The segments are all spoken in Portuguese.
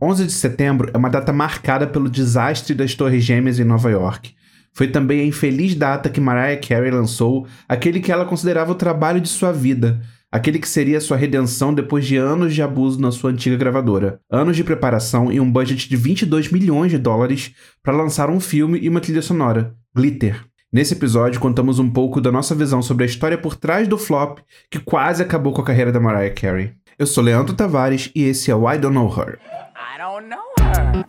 11 de setembro é uma data marcada pelo desastre das Torres Gêmeas em Nova York. Foi também a infeliz data que Mariah Carey lançou aquele que ela considerava o trabalho de sua vida, aquele que seria sua redenção depois de anos de abuso na sua antiga gravadora. Anos de preparação e um budget de 22 milhões de dólares para lançar um filme e uma trilha sonora, Glitter. Nesse episódio, contamos um pouco da nossa visão sobre a história por trás do flop que quase acabou com a carreira da Mariah Carey. Eu sou Leandro Tavares e esse é o I Don't Know Her. I don't know her.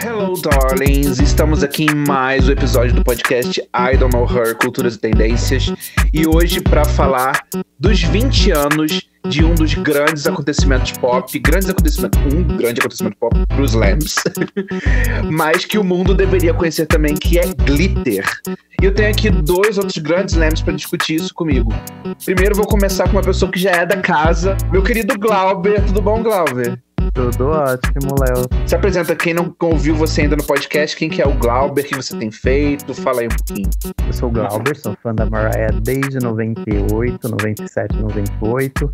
Hello, darlings! Estamos aqui em mais um episódio do podcast I Don't Know Her Culturas e Tendências e hoje para falar dos 20 anos de um dos grandes acontecimentos pop, grandes acontecimentos, um grande acontecimento pop os Lambs, mas que o mundo deveria conhecer também, que é Glitter. E eu tenho aqui dois outros grandes Lambs para discutir isso comigo. Primeiro vou começar com uma pessoa que já é da casa, meu querido Glauber. Tudo bom, Glauber? Tudo ótimo, Léo. Se apresenta quem não ouviu você ainda no podcast, quem que é o Glauber, que você tem feito, fala aí um pouquinho. Eu sou o Glauber, sou fã da Mariah desde 98, 97, 98.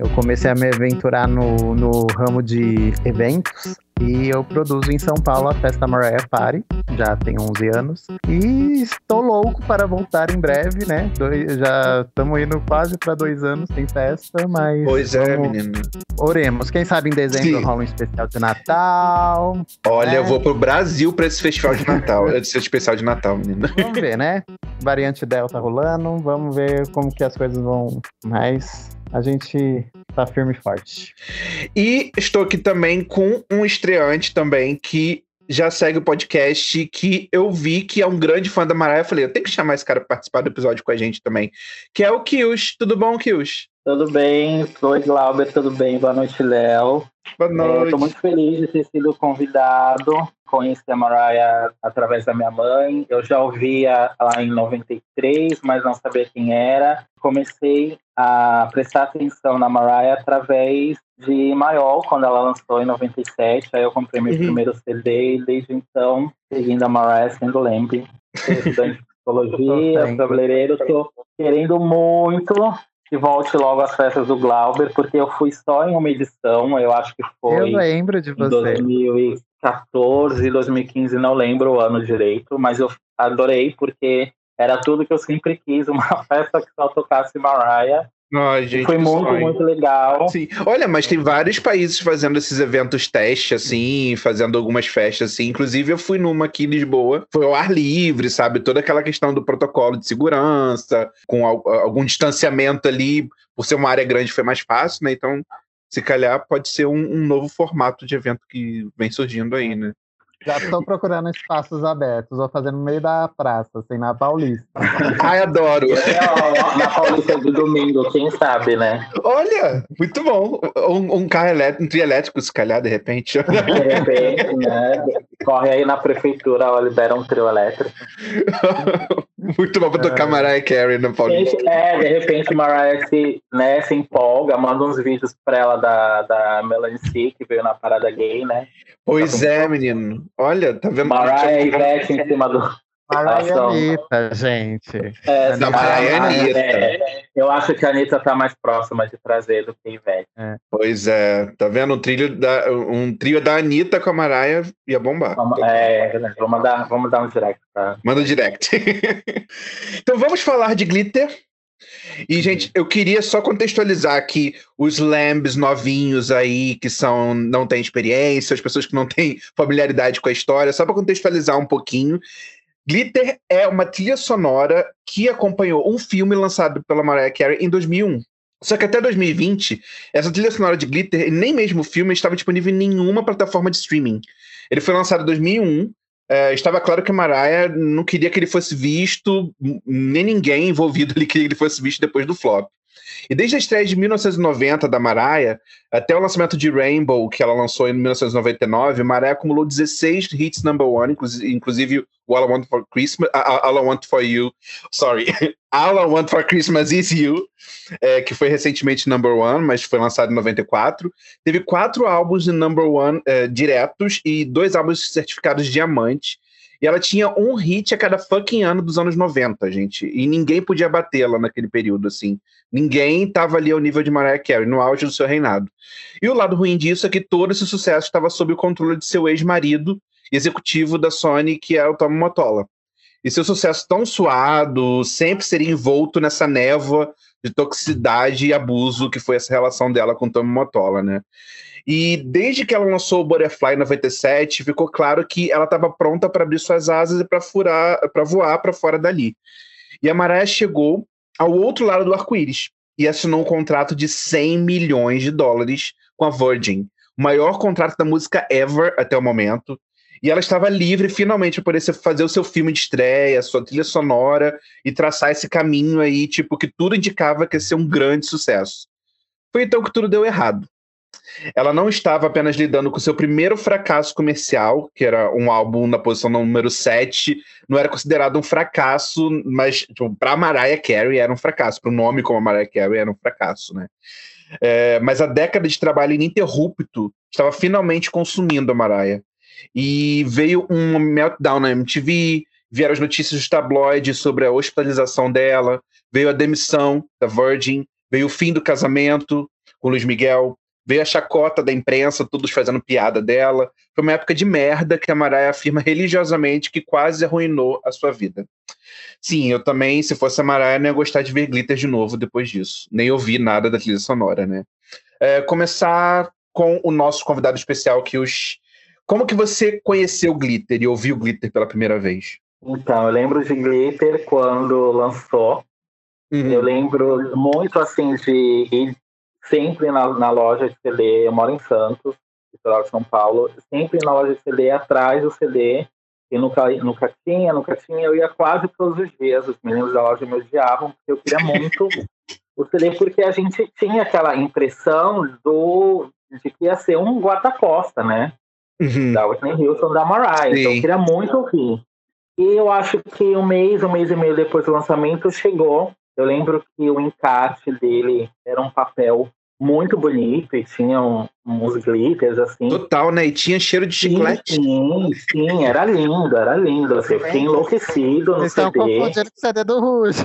Eu comecei a me aventurar no, no ramo de eventos e eu produzo em São Paulo a Festa Mariah Party, já tem 11 anos. E estou louco para voltar em breve, né? Dois, já estamos indo quase para dois anos sem festa, mas. Pois é, menino. Oremos. Quem sabe em dezembro Sim. rola um especial de Natal. Olha, né? eu vou pro Brasil para esse festival de Natal, esse especial de Natal, menino. Vamos ver, né? Variante Delta rolando, vamos ver como que as coisas vão. Mas a gente tá firme e forte. E estou aqui também com um estreante também que já segue o podcast, que eu vi que é um grande fã da Mariah. Eu falei, eu tenho que chamar esse cara para participar do episódio com a gente também. Que é o Kius. Tudo bom, Kius? Tudo bem. Oi, Glauber. Tudo bem? Boa noite, Léo. Boa noite. Estou muito feliz de ter sido convidado. Conheci a Mariah através da minha mãe. Eu já ouvia lá em 93, mas não sabia quem era. Comecei a prestar atenção na Mariah através de Maior, quando ela lançou em 97. Aí eu comprei meu uhum. primeiro CD e desde então, seguindo a Mariah sendo lembre. Estudante de psicologia, cabeleireiro, tô querendo muito que volte logo às festas do Glauber, porque eu fui só em uma edição, eu acho que foi. Eu lembro de você. 2014, 2015, não lembro o ano direito, mas eu adorei porque era tudo que eu sempre quis, uma festa que só tocasse Mariah. Ai, gente, foi muito, sonho. muito legal. Sim. Olha, mas tem vários países fazendo esses eventos teste, assim, fazendo algumas festas, assim. Inclusive, eu fui numa aqui em Lisboa. Foi ao ar livre, sabe? Toda aquela questão do protocolo de segurança, com algum distanciamento ali. Por ser uma área grande, foi mais fácil, né? Então, se calhar, pode ser um, um novo formato de evento que vem surgindo aí, né? Já estou procurando espaços abertos. Vou fazer no meio da praça, assim, na Paulista. Ai, adoro. É, na Paulista do domingo, quem sabe, né? Olha, muito bom. Um, um carro elétrico, um trio elétrico, se calhar, de repente. De repente, né? Corre aí na prefeitura, ela libera um trio elétrico. muito bom para tocar é. Mariah Carey na Paulista. É, de repente Mariah se, né, se empolga, manda uns vídeos para ela da, da Melanie C, que veio na parada gay, né? Pois é, menino. Olha, tá vendo? Mariah e Ivete em cima do. Mariah Anitta, gente. É, da Mariah Anitta. É, eu acho que a Anitta tá mais próxima de trazer do que a Ivete. É. Pois é, tá vendo? Um trio, da, um trio da Anitta com a Mariah ia bombar. Vamos, é, vamos mandar, vamos dar um direct. Tá? Manda um direct. então vamos falar de Glitter. E, gente, eu queria só contextualizar aqui os lambs novinhos aí, que são não têm experiência, as pessoas que não têm familiaridade com a história, só para contextualizar um pouquinho. Glitter é uma trilha sonora que acompanhou um filme lançado pela Mariah Carey em 2001. Só que até 2020, essa trilha sonora de Glitter, nem mesmo o filme, estava disponível em nenhuma plataforma de streaming. Ele foi lançado em 2001 é, estava claro que a Mariah não queria que ele fosse visto, nem ninguém envolvido ali queria que ele fosse visto depois do flop. E desde a estreia de 1990 da Mariah até o lançamento de Rainbow, que ela lançou em 1999, Mariah acumulou 16 hits number one, inclusive o All I Want for Christmas, All I Want for You, sorry, All I Want for Christmas Is You, é, que foi recentemente number one, mas foi lançado em 94. Teve quatro álbuns de number one é, diretos e dois álbuns certificados diamante. E ela tinha um hit a cada fucking ano dos anos 90, gente. E ninguém podia batê-la naquele período, assim. Ninguém tava ali ao nível de Mariah Carey, no auge do seu reinado. E o lado ruim disso é que todo esse sucesso estava sob o controle de seu ex-marido, executivo da Sony, que é o Tom Motola. E seu sucesso tão suado sempre seria envolto nessa névoa de toxicidade e abuso que foi essa relação dela com o Tom Motola, né? E desde que ela lançou o Butterfly em 97, ficou claro que ela estava pronta para abrir suas asas e para furar, para voar para fora dali. E a Mariah chegou ao outro lado do arco-íris e assinou um contrato de 100 milhões de dólares com a Virgin, o maior contrato da música ever até o momento. E ela estava livre finalmente para poder fazer o seu filme de estreia, sua trilha sonora e traçar esse caminho aí, tipo, que tudo indicava que ia ser um grande sucesso. Foi então que tudo deu errado. Ela não estava apenas lidando com seu primeiro fracasso comercial, que era um álbum na posição número 7, não era considerado um fracasso, mas tipo, para Mariah Carey era um fracasso, para o nome como Mariah Carey era um fracasso, né? É, mas a década de trabalho ininterrupto estava finalmente consumindo a Mariah. E veio um meltdown na MTV, vieram as notícias dos tabloides sobre a hospitalização dela, veio a demissão da Virgin, veio o fim do casamento com Luiz Miguel, Veio a chacota da imprensa, todos fazendo piada dela. Foi uma época de merda que a Mariah afirma religiosamente que quase arruinou a sua vida. Sim, eu também, se fosse a Mariah, não ia gostar de ver Glitter de novo depois disso. Nem ouvir nada da trilha sonora, né? É, começar com o nosso convidado especial, que os... Como que você conheceu Glitter e ouviu Glitter pela primeira vez? Então, eu lembro de Glitter quando lançou. Uhum. Eu lembro muito, assim, de ir sempre na, na loja de CD, eu moro em Santos, litoral de São Paulo, sempre na loja de CD, atrás do CD, e nunca, nunca tinha, nunca tinha, eu ia quase todos os dias, os meninos da loja me odiavam, porque eu queria muito o CD, porque a gente tinha aquela impressão do, de que ia ser um guarda-costa, né? Uhum. Da Whitney Houston, da Mariah, Sim. então eu queria muito ouvir. E eu acho que um mês, um mês e meio depois do lançamento, chegou. Eu lembro que o encarte dele era um papel muito bonito e tinha um, uns glitters assim. Total, né? E tinha cheiro de chiclete. Sim, sim, era lindo, era lindo. Eu fiquei enlouquecido no Vocês CD. estão confundindo com o CD do Ruge.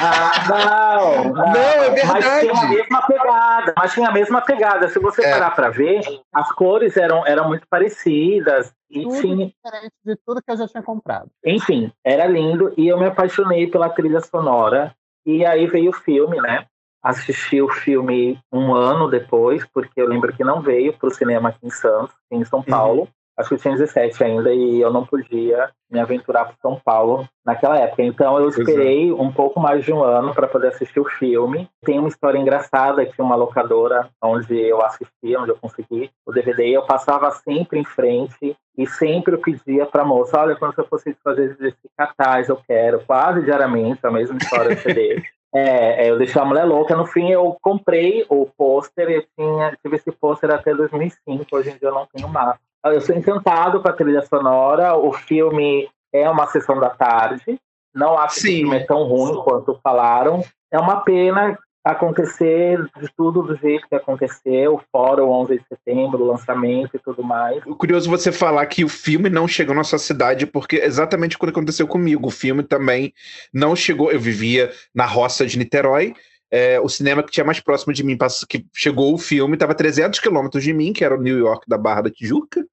ah, não, não. Não, é verdade. Mas tinha a mesma pegada. Mas tinha a mesma pegada. Se você é. parar pra ver, as cores eram, eram muito parecidas. E tudo tinha... diferente de tudo que eu já tinha comprado. Enfim, era lindo. E eu me apaixonei pela trilha sonora. E aí veio o filme, né? Assisti o filme um ano depois, porque eu lembro que não veio para o cinema aqui em Santos, em São uhum. Paulo. Uhum. Acho que eu tinha 17 ainda e eu não podia me aventurar para São Paulo naquela época. Então eu esperei um pouco mais de um ano para poder assistir o filme. Tem uma história engraçada que uma locadora onde eu assisti, onde eu consegui o DVD, eu passava sempre em frente e sempre eu pedia para a moça, olha, quando você fosse fazer esse cartaz, eu quero, quase diariamente, a mesma história do CD. É, é, eu deixei a mulher louca. No fim, eu comprei o pôster. Eu tinha, tive esse pôster até 2005. Hoje em dia eu não tenho mais. Eu sou encantado com a trilha sonora. O filme é uma sessão da tarde. Não acho Sim. que o filme é tão ruim quanto falaram. É uma pena acontecer de tudo do jeito que aconteceu, fora o 11 de setembro, o lançamento e tudo mais. Curioso você falar que o filme não chegou na sua cidade, porque exatamente quando aconteceu comigo. O filme também não chegou. Eu vivia na roça de Niterói. É, o cinema que tinha mais próximo de mim, que chegou o filme, estava a 300 quilômetros de mim, que era o New York da Barra da Tijuca.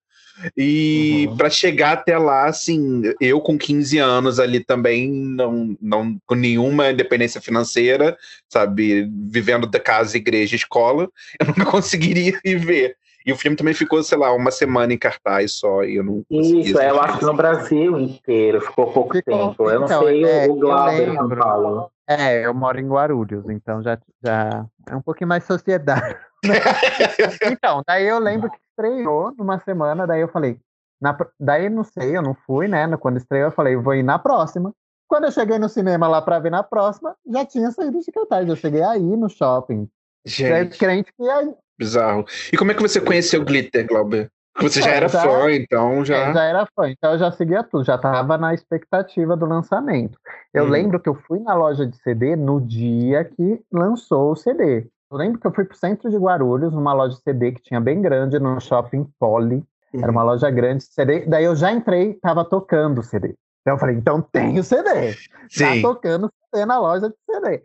E uhum. para chegar até lá, assim, eu com 15 anos ali também, não, não com nenhuma independência financeira, sabe, vivendo da casa, igreja, escola, eu nunca conseguiria ir ver. E o filme também ficou, sei lá, uma semana em cartaz só, e eu não Isso, é, eu acho que no Brasil inteiro ficou pouco ficou, tempo. Eu não então, sei é, o Glauber São Paulo. É, eu moro em Guarulhos, então já, já é um pouquinho mais sociedade. então, daí eu lembro que estreou numa semana, daí eu falei, na, daí não sei, eu não fui, né? Quando estreou, eu falei, vou ir na próxima. Quando eu cheguei no cinema lá para ver na próxima, já tinha saído de cartaz. Eu cheguei aí no shopping. Gente. crente que aí. Bizarro. E como é que você conheceu o Glitter, Glauber? Você já era já, fã, então já. já era fã, então eu já seguia tudo, já estava na expectativa do lançamento. Eu hum. lembro que eu fui na loja de CD no dia que lançou o CD. Eu lembro que eu fui pro centro de Guarulhos, numa loja de CD que tinha bem grande, no shopping Poli. Era uma loja grande de CD. Daí eu já entrei, tava tocando CD. Então eu falei, então tem o CD. Tá tocando CD na loja de CD.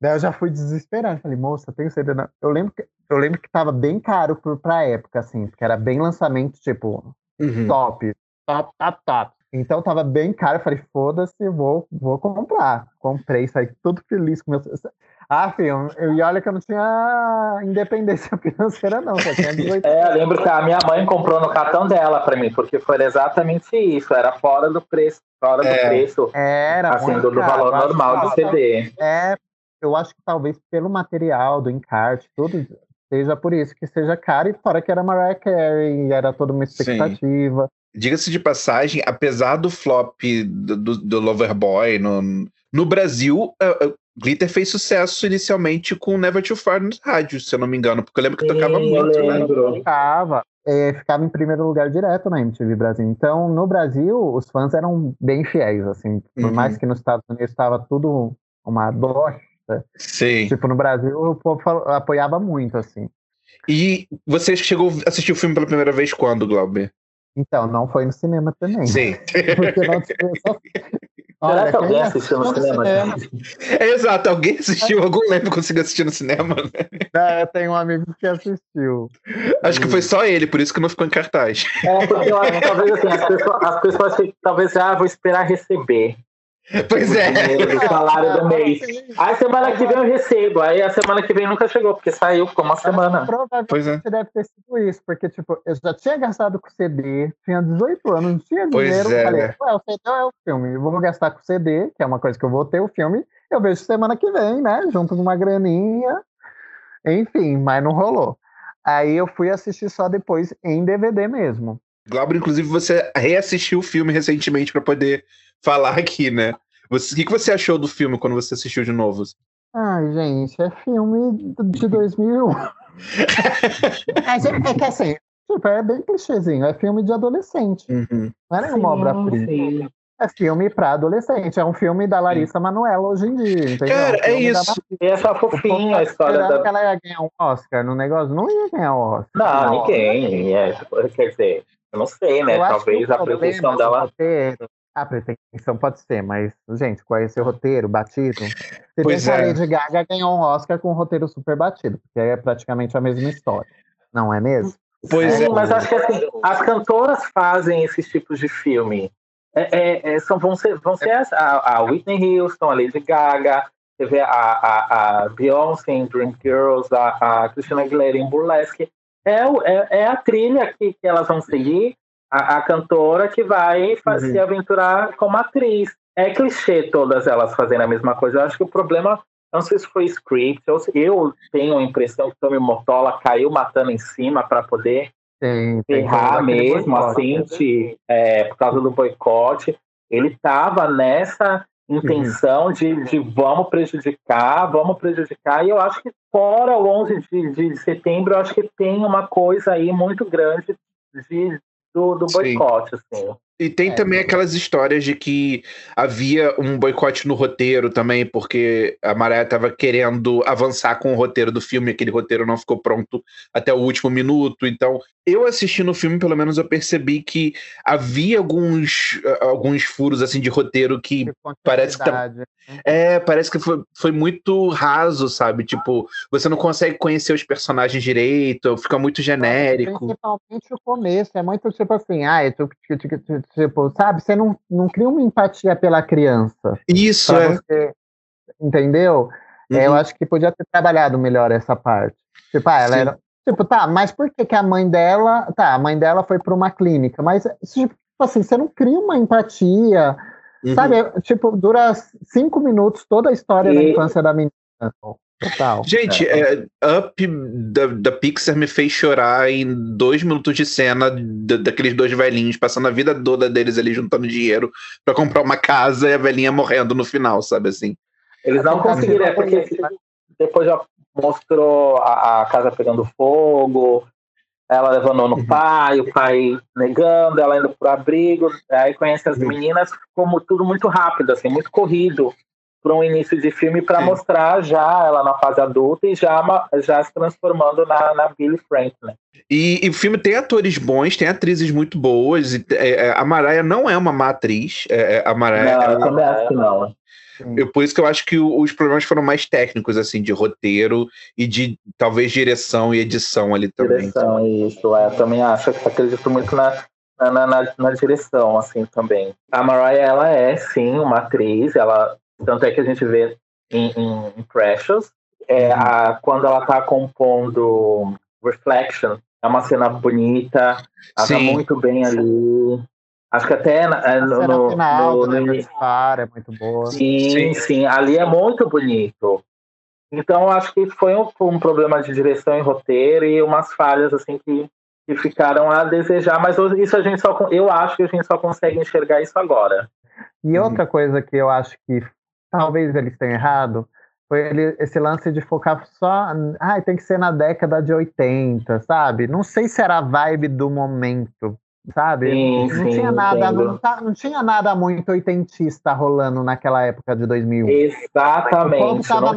Daí eu já fui desesperado. Falei, moça, tem CD. Na... Eu lembro que eu lembro que tava bem caro por, pra época, assim, porque era bem lançamento, tipo, uhum. top, top, top, top. Então tava bem caro, eu falei, foda-se, vou, vou comprar. Comprei, saí tudo feliz com meu. Ah, filho, e olha que eu não tinha independência financeira, não. Só tinha 18 é, eu lembro que a minha mãe comprou no cartão dela para mim, porque foi exatamente isso, era fora do preço, fora é. do preço. Era, assim, do, do valor normal do CD. É, eu acho que talvez pelo material, do encarte, tudo, seja por isso que seja caro, e fora que era Mariah Carey, era toda uma expectativa. Diga-se de passagem, apesar do flop do, do, do Loverboy no, no Brasil, uh, uh, Glitter fez sucesso inicialmente com Never Too Far nos rádios, se eu não me engano, porque eu lembro que tocava Sim, muito, né? Tocava. É, ficava em primeiro lugar direto na MTV Brasil. Então, no Brasil, os fãs eram bem fiéis, assim. Por uhum. mais que nos Estados Unidos estava tudo uma bosta. Sim. Tipo, no Brasil, o povo apoiava muito, assim. E você chegou a assistir o filme pela primeira vez quando, Glauber? Então, não foi no cinema também. Sim. Porque não só... Olha, Será que alguém assistiu no cinema? É, exato, alguém assistiu, algum lembro conseguiu assistir no cinema, né? É, eu tenho um amigo que assistiu. Acho que foi só ele, por isso que não ficou em cartaz. É, porque eu talvez assim, as pessoas, as pessoas que talvez, ah, vou esperar receber. Pois é. O salário do mês. Aí semana que vem eu recebo. Aí a semana que vem nunca chegou, porque saiu, ficou uma semana. Provavelmente pois é. deve ter sido isso, porque, tipo, eu já tinha gastado com CD, tinha 18 anos, não tinha dinheiro. É, falei, né? ué, o CD é o filme, eu vou gastar com CD, que é uma coisa que eu vou ter o filme, eu vejo semana que vem, né? Junto com uma graninha. Enfim, mas não rolou. Aí eu fui assistir só depois em DVD mesmo. Glauber, inclusive, você reassistiu o filme recentemente para poder falar aqui, né? Você, o que, que você achou do filme quando você assistiu de novo? Ai, gente, é filme de 2001. é, é que assim, tipo, é bem clichêzinho, é filme de adolescente. Uhum. Não é uma obra-prima. É filme para adolescente, é um filme da Larissa Manoela hoje em dia, entendeu? Cara, é, é isso. E essa fofinha a história da... que ela ia ganhar um Oscar no negócio, não ia ganhar o um Oscar. Não, não ninguém. É, quer dizer, eu não sei, né? Talvez a pretensão dela... Roteiro, a pretensão pode ser, mas, gente, qual é esse roteiro batido? Você pois é. a Lady Gaga ganhou um Oscar com um roteiro super batido, porque é praticamente a mesma história. Não é mesmo? Pois é. Mas acho que assim, as cantoras fazem esses tipos de filme. É, é, é são, vão ser, vão ser as, a, a, Whitney Houston, a Lady Gaga, você vê a, a, a Beyoncé em Dream Girls, a, a Christina Aguilera em Burlesque. É, é, é a trilha que, que elas vão seguir a, a cantora que vai uhum. se aventurar como atriz. É clichê todas elas fazendo a mesma coisa. Eu acho que o problema, não sei se foi script, eu, eu tenho a impressão que o Tommy Motola caiu matando em cima para poder errar mesmo, assim, de, é, por causa do boicote. Ele estava nessa intenção uhum. de, de vamos prejudicar, vamos prejudicar, e eu acho que fora o 11 de, de setembro, eu acho que tem uma coisa aí muito grande de do, do boicote, assim. E tem é. também aquelas histórias de que havia um boicote no roteiro também, porque a Maré estava querendo avançar com o roteiro do filme, aquele roteiro não ficou pronto até o último minuto. Então, eu assistindo o filme, pelo menos eu percebi que havia alguns, alguns furos assim de roteiro que parece que tá, né? é, parece que foi, foi muito raso, sabe? Tipo, você não consegue conhecer os personagens direito, fica muito genérico. Principalmente o começo, é muito tipo assim, ah, tipo, tipo, tipo sabe? Você não, não cria uma empatia pela criança. Isso, é. Você, entendeu? Uhum. É, eu uhum. acho que podia ter trabalhado melhor essa parte. Tipo, ah, ela Sim. era. Tipo, tá, mas por que, que a mãe dela. Tá, a mãe dela foi para uma clínica, mas, tipo assim, você não cria uma empatia. Uhum. Sabe? Tipo, dura cinco minutos toda a história e... da infância da menina. Total. Gente, é. É, Up da, da Pixar me fez chorar em dois minutos de cena da, daqueles dois velhinhos passando a vida toda deles ali juntando dinheiro para comprar uma casa e a velhinha morrendo no final, sabe assim? Eles não conseguiram, é porque depois já mostrou a, a, casa pegando fogo, ela levando no uhum. pai, o pai negando, ela indo pro abrigo, aí conhece as uhum. meninas como tudo muito rápido, assim, muito corrido para um início de filme para mostrar já ela na fase adulta e já, já se transformando na, na Billy Franklin. E, e, o filme tem atores bons, tem atrizes muito boas. E, é, é a Mariah não é uma má atriz. É, é a Mariah. Não, eu também acho que não. Eu, por isso que eu acho que os problemas foram mais técnicos, assim, de roteiro e de talvez direção e edição ali também. Direção, isso. É, eu também acho, acredito muito na, na, na, na, direção, assim, também. A Mariah, ela é, sim, uma atriz, ela, tanto é que a gente vê em, em, em Precious, é, uhum. a, quando ela tá compondo Reflection, é uma cena bonita, ela tá muito bem ali. Acho que até é, no, no, no, no, no é muito boa. Sim, sim, sim, ali é muito bonito. Então, acho que foi um, um, problema de direção e roteiro e umas falhas assim que, que ficaram a desejar, mas isso a gente só eu acho que a gente só consegue enxergar isso agora. E outra coisa que eu acho que talvez eles tenham errado foi ele, esse lance de focar só, ah, tem que ser na década de 80, sabe? Não sei se era a vibe do momento, sabe? Sim, não, sim, tinha nada, não, tá, não, tinha nada muito oitentista rolando naquela época de 2001. Exatamente. O povo estava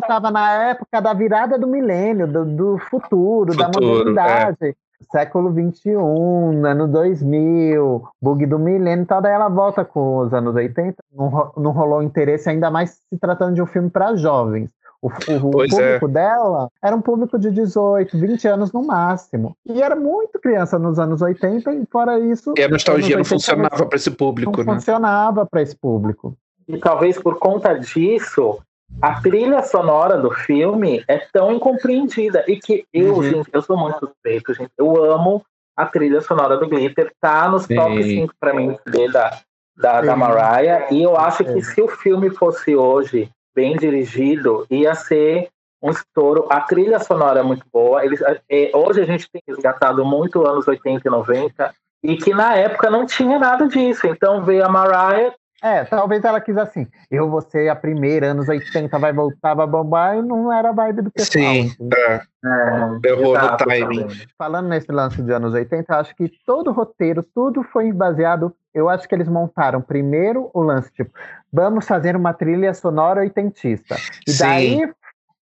tá- na, na época da virada do milênio, do, do futuro, futuro, da modernidade. É. Século 21, ano 2000, bug do milênio e tal, daí ela volta com os anos 80. Não, não rolou interesse, ainda mais se tratando de um filme para jovens. O, o, o público é. dela era um público de 18, 20 anos no máximo. E era muito criança nos anos 80, e fora isso. E a nostalgia não funcionava para esse público, não né? funcionava para esse público. E talvez por conta disso, a trilha sonora do filme é tão incompreendida. E que eu, uhum. gente, eu sou muito suspeito, gente. Eu amo a trilha sonora do Glitter. Tá nos Sim. top 5 para mim da, da, da Mariah. E eu acho que se o filme fosse hoje bem dirigido, ia ser um estouro. A trilha sonora é muito boa. Eles, é, hoje a gente tem resgatado muito anos 80 e 90, e que na época não tinha nada disso. Então veio a Mariah. É, talvez ela quis assim, eu vou ser a primeira, anos 80 vai voltar a bombar, e não era a vibe do pessoal. Sim, assim. é. é Errou no timing. Falando nesse lance de anos 80, acho que todo o roteiro, tudo foi baseado eu acho que eles montaram primeiro o lance, tipo, vamos fazer uma trilha sonora oitentista. E Sim. daí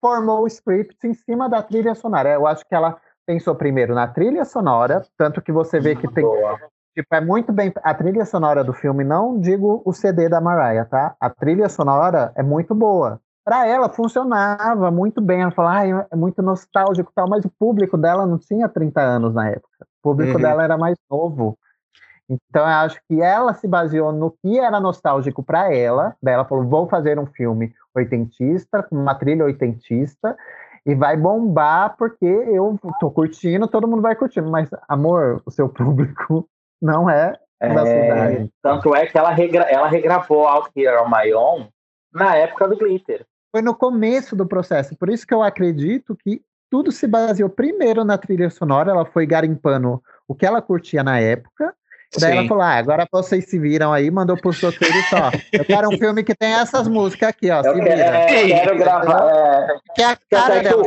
formou o script em cima da trilha sonora. Eu acho que ela pensou primeiro na trilha sonora, tanto que você vê que tem. Tipo, é muito bem. A trilha sonora do filme, não digo o CD da Mariah, tá? A trilha sonora é muito boa. Para ela funcionava muito bem. Ela falou, ah, é muito nostálgico e tal, mas o público dela não tinha 30 anos na época. O público uhum. dela era mais novo. Então, eu acho que ela se baseou no que era nostálgico para ela. Daí ela falou: vou fazer um filme oitentista, com uma trilha oitentista, e vai bombar porque eu tô curtindo, todo mundo vai curtindo. Mas, amor, o seu público não é, é da cidade. Tanto é que ela, regra ela regravou Out Here on My Own na época do Glitter. Foi no começo do processo. Por isso que eu acredito que tudo se baseou primeiro na trilha sonora. Ela foi garimpando o que ela curtia na época Daí Sim. ela falou: ah, agora vocês se viram aí, mandou pro sorteio só. Eu quero um filme que tem essas músicas aqui, ó. Eu se quero, é, quero gravar. É... Que é a cara dela.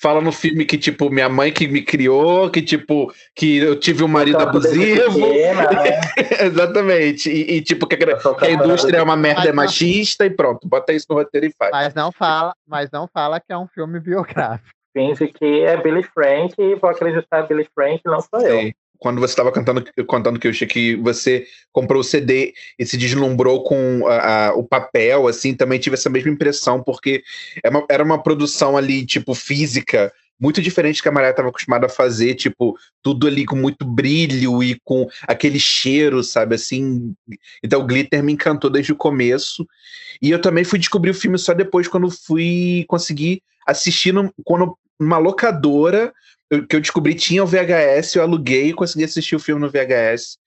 Fala no filme que, tipo, minha mãe que me criou, que, tipo, que eu tive um marido abusivo. Pequena, né? Exatamente. E, e, tipo, que, a, a indústria é uma merda é machista e pronto, bota isso no roteiro e faz. Mas não fala, mas não fala que é um filme biográfico. Finge que é Billy Frank e vou acreditar Billy Frank, não sou Sim. eu quando você estava cantando, contando que eu achei que você comprou o CD e se deslumbrou com a, a, o papel, assim, também tive essa mesma impressão, porque é uma, era uma produção ali, tipo, física, muito diferente que a Maria estava acostumada a fazer, tipo, tudo ali com muito brilho e com aquele cheiro, sabe, assim. Então, o Glitter me encantou desde o começo. E eu também fui descobrir o filme só depois, quando fui conseguir assistir no, quando, numa locadora que eu descobri tinha o VHS, eu aluguei e consegui assistir o filme no VHS.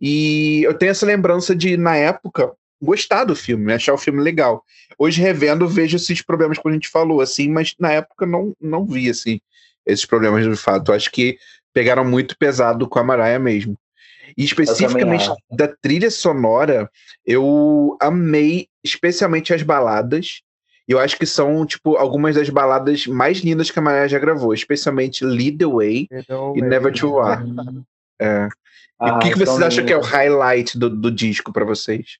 E eu tenho essa lembrança de, na época, gostar do filme, achar o filme legal. Hoje, revendo, vejo esses problemas que a gente falou, assim, mas na época não, não vi, assim, esses problemas de fato. Acho que pegaram muito pesado com a Mariah mesmo. E especificamente da trilha sonora, eu amei especialmente as baladas. E eu acho que são, tipo, algumas das baladas mais lindas que a Mariah já gravou, especialmente Lead the Way e Never to Are. é. E ah, o que, que vocês acham que é o highlight do, do disco para vocês?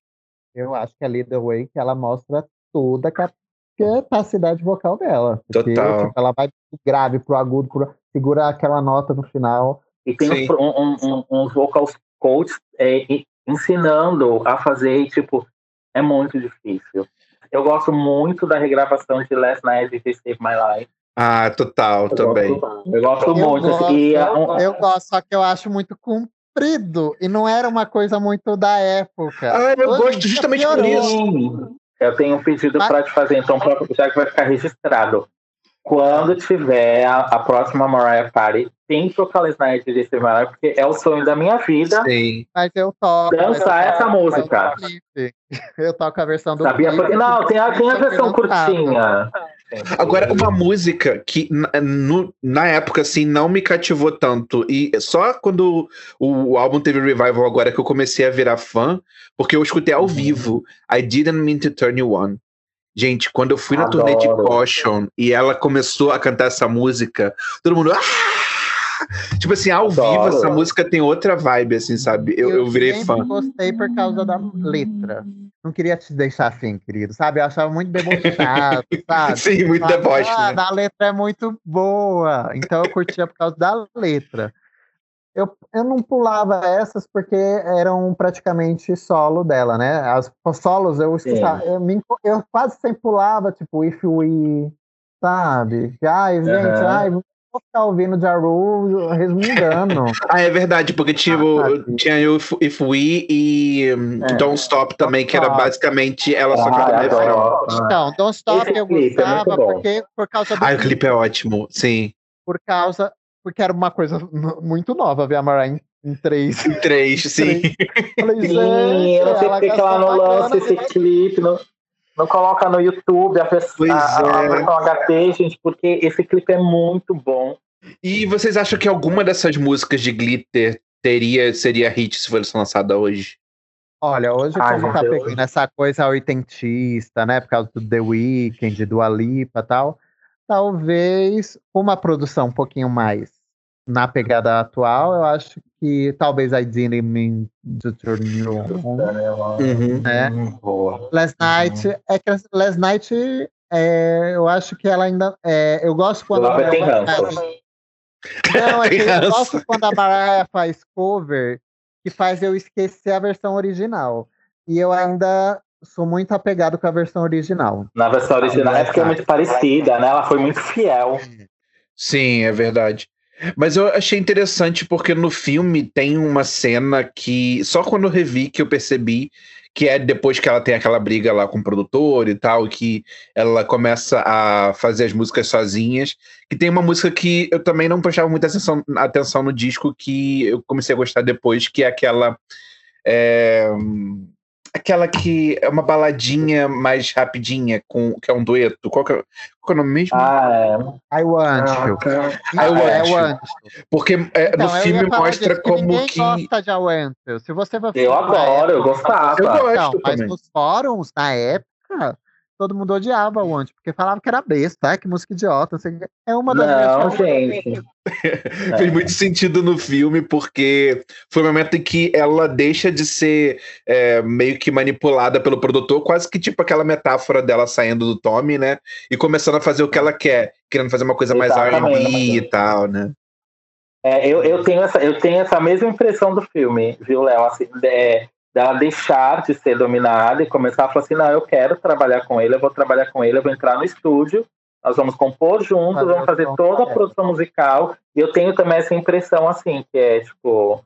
Eu acho que a Lead the Way que ela mostra toda a capacidade vocal dela. Porque, Total. tipo, ela vai do grave pro agudo, pro, segura aquela nota no final. E tem uns, um, um, uns vocals coaches é, ensinando a fazer, e, tipo, é muito difícil. Eu gosto muito da regravação de Last Night They Saved My Life. Ah, total, Eu também. Gosto, eu gosto Eu muito. gosto, e é um- Eu gosto, só que eu acho muito comprido. E não era uma coisa muito da época. Ah, eu Hoje gosto justamente por isso. Eu tenho um pedido Mas- para te fazer, então, já que vai ficar registrado. Quando tiver a, a próxima Mariah Party, tem que They Saved My Life, porque é o sonho da minha vida. Sim. Mas eu toco. Dançar eu essa toco música. a versão do clipe. Eu toco a versão do Sabia? Porque, não, tem a, tem a versão curtinha. Agora, uma música que na, no- na época, assim, não me cativou tanto. E só quando o, o álbum teve revival agora que eu comecei a virar fã, porque eu escutei ao Uhum. vivo I Didn't Mean to Turn You On. Gente, quando eu fui na turnê de. Caution e ela começou a cantar essa música, todo mundo. "Ah!" Tipo assim, ao Adoro. vivo essa música tem outra vibe, assim, sabe? Eu, eu virei sempre fã. gostei por causa da letra. Não queria te deixar assim, querido, sabe? Eu achava muito debochado, sabe? Sim, muito deboche, Ah, né? A letra é muito boa. Então eu curtia por causa da letra. Eu, eu não pulava essas porque eram praticamente solo dela, né? As solos eu escutava. Eu, me eu quase sempre pulava, tipo, If We, sabe? Ai, gente, Aham. ai, vou ficar ouvindo Jaru resmungando. Ah, é verdade, porque tinha o, sabe? tinha o If, If We e um, É. Don't Stop também, que era Stop. basicamente ela só Ah, cantando refrão. adoro. Então, Don't Stop Esse eu é gostava bom. porque por causa do Ah, o clipe é ótimo, sim. por causa porque era uma coisa muito nova ver a Mariah em, em três. Em três, sim. Falei, Sim, eu não sei ela porque que ela não lança esse clipe, não, não coloca no YouTube a, pessoa, a, a é. versão HT, gente, porque esse clipe é muito bom. E vocês acham que alguma dessas músicas de Glitter teria, seria hit se fosse lançada hoje? Olha, hoje Ai, como tá pegando essa coisa oitentista, né? Por causa do The Weeknd, do Alipa e tal, talvez uma produção um pouquinho mais na pegada atual, eu acho que talvez I Didn't Mean to Turn You On. Uhum. É. Hum, boa. Last Night, é que Last Night, é, eu acho que ela ainda. é, eu gosto quando tem faz- Não, é que eu gosto quando a Mariah faz cover que faz eu esquecer a versão original. E eu ainda sou muito apegado com a versão original. Na versão original é porque é muito parecida, né? Ela foi muito fiel. Sim, é verdade. Mas eu achei interessante porque no filme tem uma cena que só quando eu revi que eu percebi que é depois que ela tem aquela briga lá com o produtor e tal, que ela começa a fazer as músicas sozinhas, que tem uma música que eu também não prestava muita atenção, atenção no disco, que eu comecei a gostar depois, que é aquela é, aquela que é uma baladinha mais rapidinha, com, que é um dueto. Qual que é, qual que é o nome mesmo? Ah, I want you. I Não, é, want I you. want you. Porque é, Então, no filme mostra disso, que como ninguém que. gosta de I want you. Se você vai eu adoro, eu gostava. Eu gosto Então, mas nos fóruns, na época, todo mundo odiava o Want, porque falava que era besta, que música idiota. É uma das Não, gente. Fez muito sentido no filme, porque foi o momento em que ela deixa de ser é, meio que manipulada pelo produtor, quase que tipo aquela metáfora dela saindo do Tommy, né? E começando a fazer o que ela quer, querendo fazer uma coisa mais RB Exatamente. e tal, né? É, eu, eu, tenho essa, eu tenho essa mesma impressão do filme, viu, Léo? Assim, é, dela deixar de ser dominada e começar a falar assim: não, eu quero trabalhar com ele, eu vou trabalhar com ele, eu vou entrar no estúdio, nós vamos compor juntos, Fazer vamos fazer toda a dela. produção musical. E eu tenho também essa impressão, assim, que é tipo: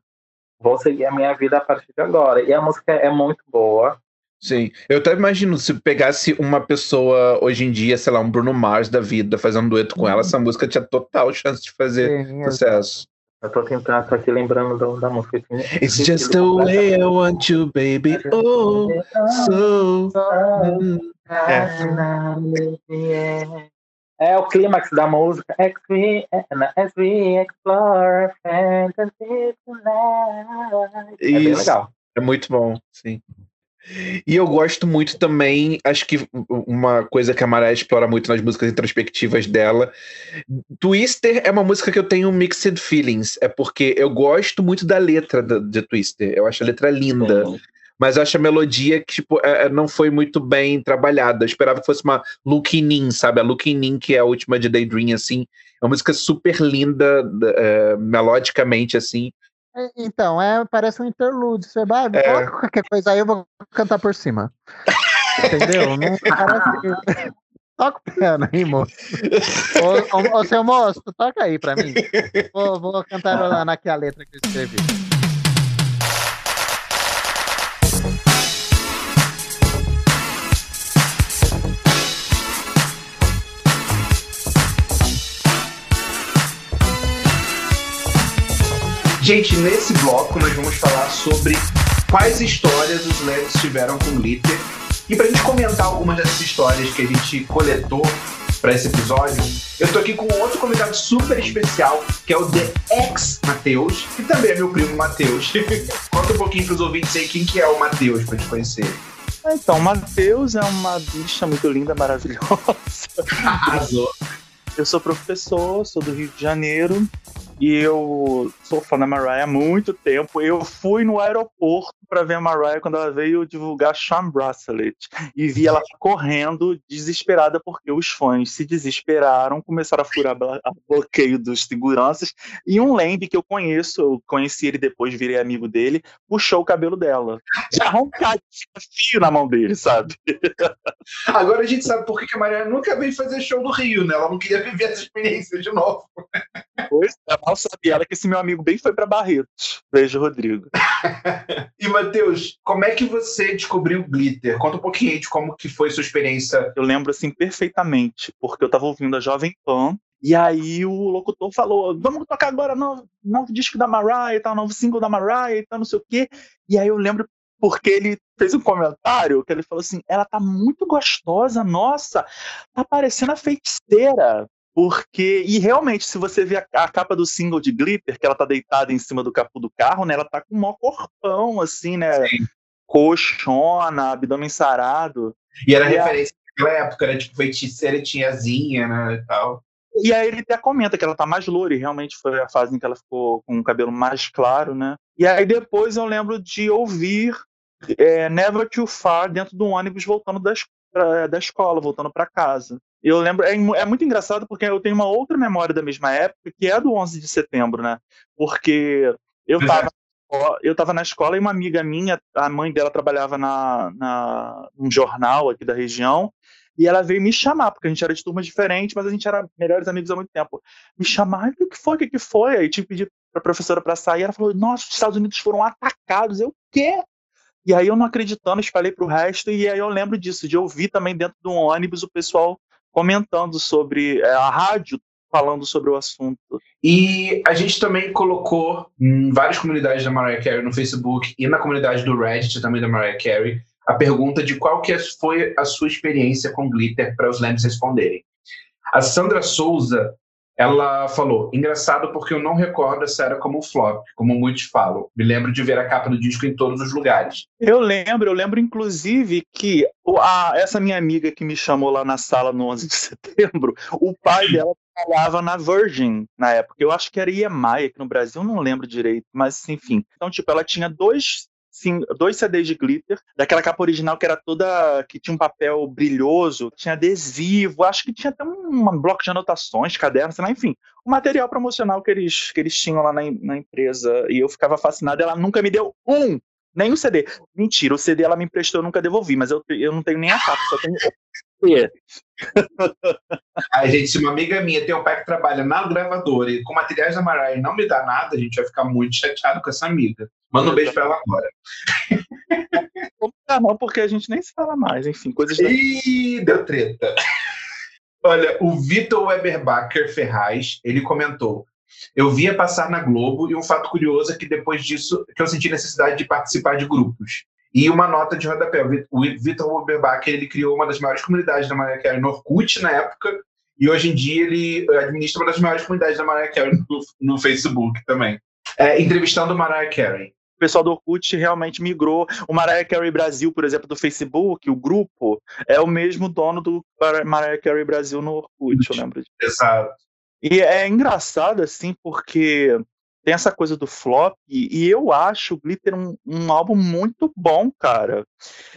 vou seguir a minha vida a partir de agora. E a música é muito boa. Sim. Eu até imagino se pegasse uma pessoa hoje em dia, sei lá, um Bruno Mars da vida, fazendo um dueto com ela, essa música tinha total chance de fazer Sim, sucesso. Eu tô tentando, tô aqui lembrando do- da música. It's just the way I want you, baby. Oh, so. mm. É o clímax da música. As we, as we explore fantasy tonight. É bem Isso. legal. É muito bom, sim. E eu gosto muito também, acho que uma coisa que a Maré explora muito nas músicas introspectivas dela. Twister é uma música que eu tenho mixed feelings, é porque eu gosto muito da letra da- de Twister, eu acho a letra linda, mas acho a melodia que tipo, é, é, não foi muito bem trabalhada. Eu esperava que fosse uma Looking In, sabe? A Looking In, que é a última de Daydream, assim. É uma música super linda, é, melodicamente, assim. Então, é, parece um interlude. Você vai, é. coloca qualquer coisa aí, eu vou cantar por cima. Entendeu? Não parece. Toca o piano aí, moço. ô, ô, ô, seu moço, toca aí pra mim. Vou, vou cantar lá naquela letra que eu escrevi. Gente, nesse bloco nós vamos falar sobre quais histórias os LEDs tiveram com glitter. E pra gente comentar algumas dessas histórias que a gente coletou para esse episódio, eu tô aqui com outro convidado super especial, que é o The Ex Matheus, que também é meu primo Matheus. Conta um pouquinho pros ouvintes aí quem que é o Matheus pra te conhecer. Então, Matheus é uma bicha muito linda, maravilhosa. Arrasou. Eu sou professor, sou do Rio de Janeiro, e eu sou fã da Mariah há muito tempo. Eu fui no aeroporto para ver a Mariah quando ela veio divulgar Charm Bracelet. E vi ela correndo, desesperada, porque os fãs se desesperaram, começaram a furar bloqueio dos seguranças. E um Lembe que eu conheço, eu conheci ele depois, virei amigo dele, puxou o cabelo dela. Já arrancado fio na mão dele, sabe? Agora a gente sabe por que a Mariah nunca veio fazer show no Rio, né? Ela não queria viver essa experiência de novo. Pois, mal sabia ela que esse meu amigo bem foi para Barretos. Beijo, Rodrigo. e, Matheus, como é que você descobriu o Glitter? Conta um pouquinho de como que foi sua experiência. Eu lembro, assim, perfeitamente, porque eu estava ouvindo a Jovem Pan, e aí o locutor falou, vamos tocar agora novo, novo disco da Mariah, tá, novo single da Mariah, tá, não sei o quê. E aí eu lembro porque ele fez um comentário que ele falou assim: ela tá muito gostosa, nossa, tá parecendo a feiticeira. Porque, e realmente, se você vê a, a, capa do single de Glitter, que ela tá deitada em cima do capô do carro, né? Ela tá com um maior corpão, assim, né? Sim. Coxona, abdômen sarado. E era e referência a... naquela época, né? Tipo, feiticeira tiazinha, né? E tal. E aí ele até comenta que ela tá mais loura, e realmente foi a fase em que ela ficou com o cabelo mais claro, né? E aí depois eu lembro de ouvir é, Never Too Far dentro do ônibus voltando da, da escola, voltando para casa. Eu lembro, é, é, muito engraçado porque eu tenho uma outra memória da mesma época, que é do 11 de setembro, né? Porque eu estava eu estava na escola e uma amiga minha, a mãe dela trabalhava na, na um jornal aqui da região, e ela veio me chamar, porque a gente era de turmas diferentes, mas a gente era melhores amigos há muito tempo. Me chamar, o que foi? O que foi? Aí tive que pedir para a professora para sair, ela falou: Nossa, os Estados Unidos foram atacados. Eu, o quê? E aí eu não acreditando, espalhei para o resto, e aí eu lembro disso, de ouvir também dentro de um ônibus o pessoal comentando sobre é, a rádio falando sobre o assunto. E a gente também colocou em várias comunidades da Mariah Carey no Facebook e na comunidade do Reddit também da Mariah Carey a pergunta de qual que foi a sua experiência com glitter para os Lambs responderem. A Sandra Souza ela falou: engraçado porque eu não recordo essa era como flop, como muitos falam. Me lembro de ver a capa do disco em todos os lugares. Eu lembro, eu lembro inclusive que a, essa minha amiga que me chamou lá na sala no 11 de setembro, o pai dela trabalhava na Virgin na época. Eu acho que era EMI aqui no Brasil, não lembro direito, mas enfim. Então, tipo, ela tinha dois sim, dois CDs de glitter, daquela capa original que era toda. que tinha um papel brilhoso, tinha adesivo, acho que tinha até um, bloco de anotações, cadernos, sei lá, enfim. O material promocional que eles, que eles tinham lá na, na empresa. E eu ficava fascinado, ela nunca me deu um nem o CD. Mentira, o CD ela me emprestou, eu nunca devolvi, mas eu, eu não tenho nem a capa, só tenho a gente, se uma amiga minha tem um pai que trabalha na gravadora e com materiais da Mariah e não me dá nada, a gente vai ficar muito chateado com essa amiga. Manda um beijo pra ela agora. Não, não, porque a gente nem se fala mais, enfim, coisas. Ih, da... deu treta. Olha, o Vitor Weberbacher Ferraz, ele comentou: Eu via passar na Globo e um fato curioso é que depois disso que eu senti necessidade de participar de grupos. E uma nota de rodapé. O Vitor Huberbach, ele criou uma das maiores comunidades da Mariah Carey no Orkut na época, e hoje em dia ele administra uma das maiores comunidades da Mariah Carey no, no Facebook também. É, entrevistando Mariah Carey. O pessoal do Orkut realmente migrou. O Mariah Carey Brasil, por exemplo, do Facebook, o grupo, é o mesmo dono do Mariah Carey Brasil no Orkut, eu lembro disso. Exato. E é engraçado, assim, porque tem essa coisa do flop, e, eu acho o Glitter um, um, álbum muito bom, cara.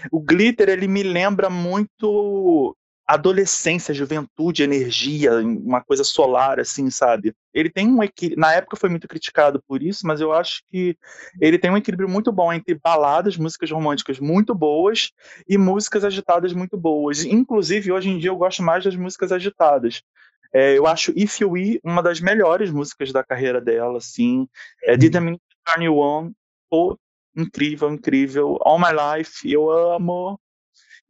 O Glitter, ele me lembra muito adolescência, juventude, energia, uma coisa solar, assim, sabe? Ele tem um equilíbrio. Na época foi muito criticado por isso, mas eu acho que ele tem um equilíbrio muito bom entre baladas, músicas românticas muito boas e músicas agitadas muito boas. Inclusive, hoje em dia eu gosto mais das músicas agitadas. É, eu acho If You We uma das melhores músicas da carreira dela, assim. É, Did I Mean Turn You On, pô, incrível, incrível. All My Life, eu amo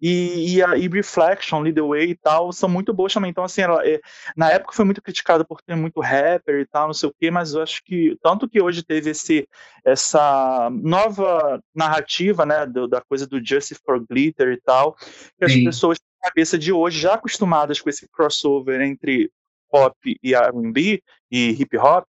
e, e, a, e Reflection, Lead the Way e tal, são muito boas também. Então, assim, ela, é, na época foi muito criticada por ter muito rapper e tal, não sei o quê, mas eu acho que, tanto que hoje teve esse, essa nova narrativa, né, do, da coisa do Justice for Glitter e tal, que as Sim. pessoas na cabeça de hoje, já acostumadas com esse crossover entre pop e R&B e hip hop,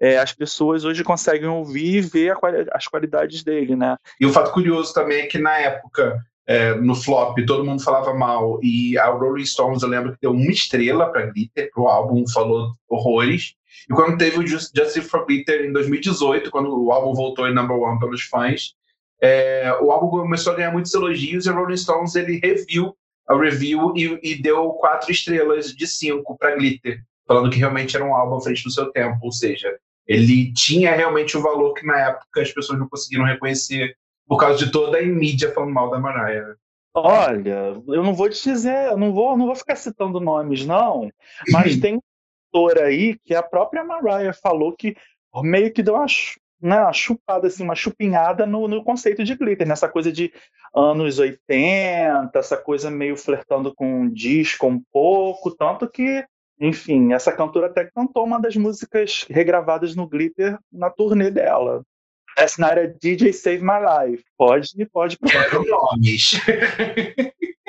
é, as pessoas hoje conseguem ouvir e ver quali as qualidades dele, né? E o fato curioso também é que na época é, no flop, todo mundo falava mal, e a Rolling Stones, eu lembro que deu uma estrela para Glitter, pro álbum, falou horrores. E quando teve o Just, for Glitter em 2018, quando o álbum voltou em number one pelos fãs, é, o álbum começou a ganhar muitos elogios e a Rolling Stones ele reviu a review e, e deu quatro estrelas de cinco para Glitter, falando que realmente era um álbum à frente do seu tempo, ou seja, ele tinha realmente o valor que na época as pessoas não conseguiram reconhecer por causa de toda a mídia falando mal da Mariah. Olha, eu não vou te dizer, eu não vou, não vou ficar citando nomes, não, mas tem um autor aí que a própria Mariah falou que meio que deu uma, né, uma chupada, assim, uma chupinhada no, no conceito de glitter, nessa coisa de anos 80, essa coisa meio flertando com disco um pouco, tanto que, enfim, essa cantora até cantou uma das músicas regravadas no glitter na turnê dela. Essa night a DJ Save My Life. Pode, pode procurar. nomes.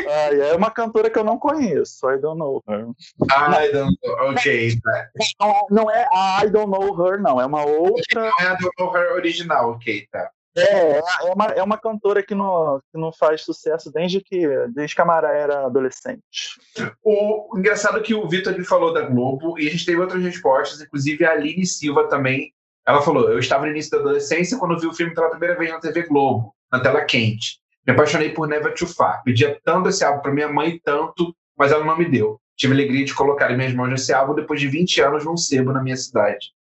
Ah, é uma cantora que eu não conheço. I don't know her. I don't know. Ok. Tá. Não, não é a I don't know her, não. É uma outra. Não é a I don't know her original. Ok, tá. É, é uma, é uma cantora que não, que não faz sucesso desde que, desde que a Mara era adolescente. O engraçado é que o Vitor falou da Globo e a gente teve outras respostas, inclusive a Aline Silva também ela falou: Eu estava no início da adolescência quando vi o filme pela primeira vez na TV Globo, na tela quente. Me apaixonei por Too Far. Pedia tanto esse álbum para minha mãe, tanto, mas ela não me deu. Tive alegria de colocar em minhas mãos esse álbum depois de 20 anos num sebo na minha cidade.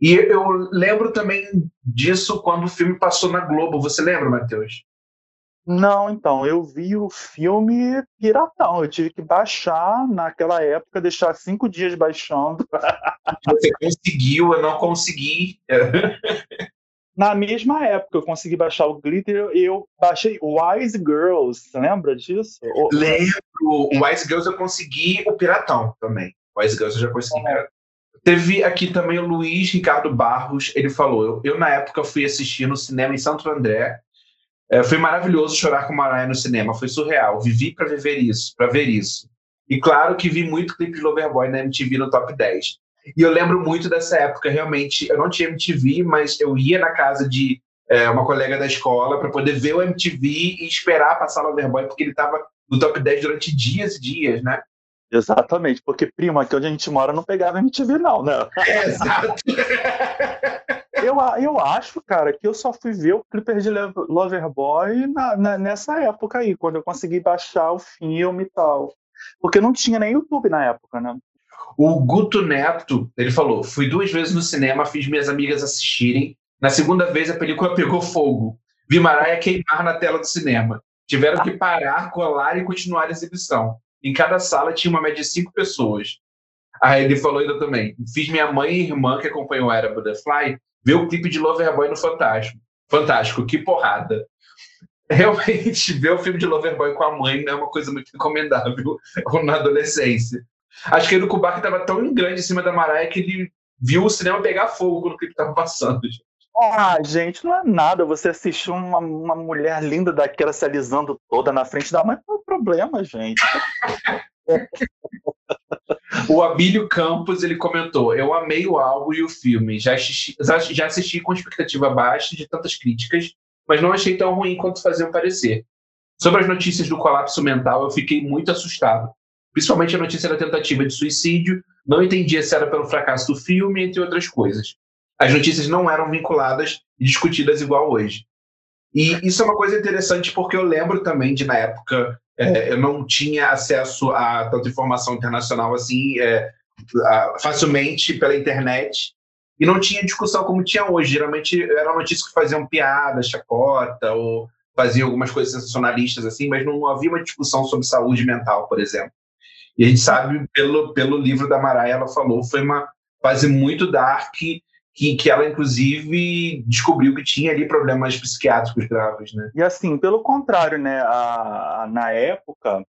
E eu lembro também disso quando o filme passou na Globo. Você lembra, Matheus? Não, então, eu vi o filme piratão. Eu tive que baixar naquela época, deixar cinco dias baixando. Você conseguiu, eu não consegui. Na mesma época, eu consegui baixar o Glitter, eu baixei Wise Girls. Você lembra disso? Lembro. O Wise Girls eu consegui o Piratão também. Wise Girls eu já consegui. É. Teve aqui também o Luiz Ricardo Barros. Ele falou: eu, eu, na época, fui assistir no cinema em Santo André é, foi maravilhoso chorar com Mariah no cinema, foi surreal. Vivi para viver isso, para ver isso. E claro que vi muito clipe de Loverboy na MTV no top 10. E eu lembro muito dessa época, realmente. Eu não tinha MTV, mas eu ia na casa de é, uma colega da escola para poder ver o MTV e esperar passar Loverboy, porque ele estava no top 10 durante dias e dias, né? Exatamente, porque, prima, aqui onde a gente mora não pegava MTV, não, né? É, exato. eu, eu acho, cara, que eu só fui ver o Clipper de Loverboy na, na, nessa época aí, quando eu consegui baixar o filme e tal. Porque não tinha nem YouTube na época, né? O Guto Neto, ele falou: fui duas vezes no cinema, fiz minhas amigas assistirem. Na segunda vez, a película pegou fogo. Vi Maraia queimar na tela do cinema. Tiveram que parar, colar e continuar a exibição. Em cada sala tinha uma média de cinco pessoas. Aí ele falou ainda também: fiz minha mãe e irmã, que acompanhou a Era Butterfly, ver o clipe de Loverboy no Fantástico. Fantástico, que porrada. Realmente, ver o filme de Loverboy com a mãe não é uma coisa muito recomendável na adolescência. Acho que o Kubark estava tão grande em cima da Maraia que ele viu o cinema pegar fogo quando o clipe estava passando. Ah, gente, não é nada você assistir uma, uma mulher linda daquela se alisando toda na frente da mãe, não é problema, gente. O Abílio Campos ele comentou: Eu amei o álbum e o filme. Já assisti, já assisti com expectativa baixa de tantas críticas, mas não achei tão ruim quanto faziam parecer. Sobre as notícias do colapso mental, eu fiquei muito assustado. Principalmente a notícia da tentativa de suicídio. Não entendia se era pelo fracasso do filme, entre outras coisas. as notícias não eram vinculadas e discutidas igual hoje. E isso é uma coisa interessante porque eu lembro também de, na época, é, eu não tinha acesso a tanta informação internacional assim é, facilmente pela internet e não tinha discussão como tinha hoje. Geralmente eram notícias que faziam piada, chacota ou faziam algumas coisas sensacionalistas assim, mas não havia uma discussão sobre saúde mental, por exemplo. E a gente sabe pelo pelo livro da Maraia, ela falou, foi uma fase muito dark que, que ela, inclusive, descobriu que tinha ali problemas psiquiátricos graves, né? E assim, pelo contrário, né? A, a, na época,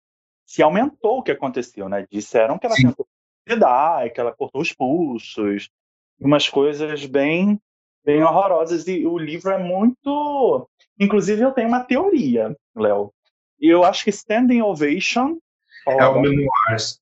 se aumentou o que aconteceu, né? Disseram que ela Sim. tentou suicidar, que ela cortou os pulsos, umas coisas bem, bem horrorosas. E o livro é muito... Inclusive, eu tenho uma teoria, Léo. Eu acho que Standing Ovation... É o Memoirs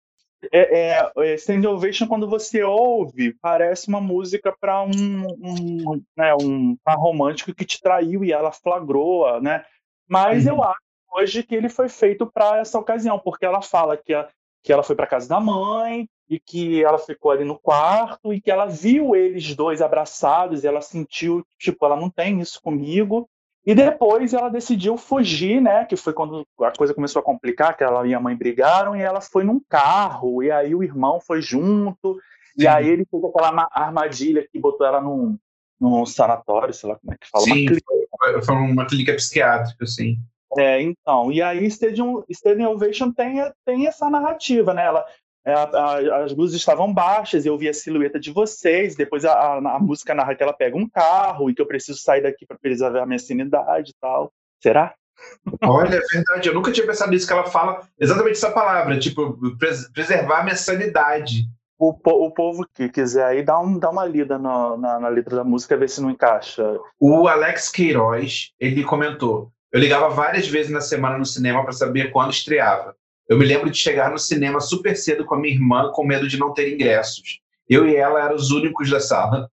é, é, é Stand Ovation, quando você ouve, parece uma música para um, um, né, um par romântico que te traiu e ela flagrou, né? Mas uhum. eu acho hoje que ele foi feito para essa ocasião, porque ela fala que, a, que ela foi para casa da mãe e que ela ficou ali no quarto e que ela viu eles dois abraçados e ela sentiu, tipo, ela não tem isso comigo. E depois ela decidiu fugir, né? Que foi quando a coisa começou a complicar, que ela e a mãe brigaram, e ela foi num carro, e aí o irmão foi junto, Sim. e aí ele fez aquela armadilha que botou ela num, num sanatório, sei lá como é que fala. Sim, uma foi uma clínica psiquiátrica, sim. É, então, e aí Stadium, Stadium Ovation tem, tem essa narrativa, né? Ela, as luzes estavam baixas, eu vi a silhueta de vocês, depois a, a, música narra que ela pega um carro e que eu preciso sair daqui para preservar a minha sanidade e tal. Será? Olha, é verdade, eu nunca tinha pensado nisso, que ela fala exatamente essa palavra, tipo, pres preservar a minha sanidade. O, o povo que quiser aí, dá, um, dá uma lida no, na, na letra da música, ver se não encaixa. O Alex Queiroz, ele comentou, eu ligava várias vezes na semana no cinema para saber quando estreava. Eu me lembro de chegar no cinema super cedo com a minha irmã, com medo de não ter ingressos. Eu e ela eram os únicos da sala.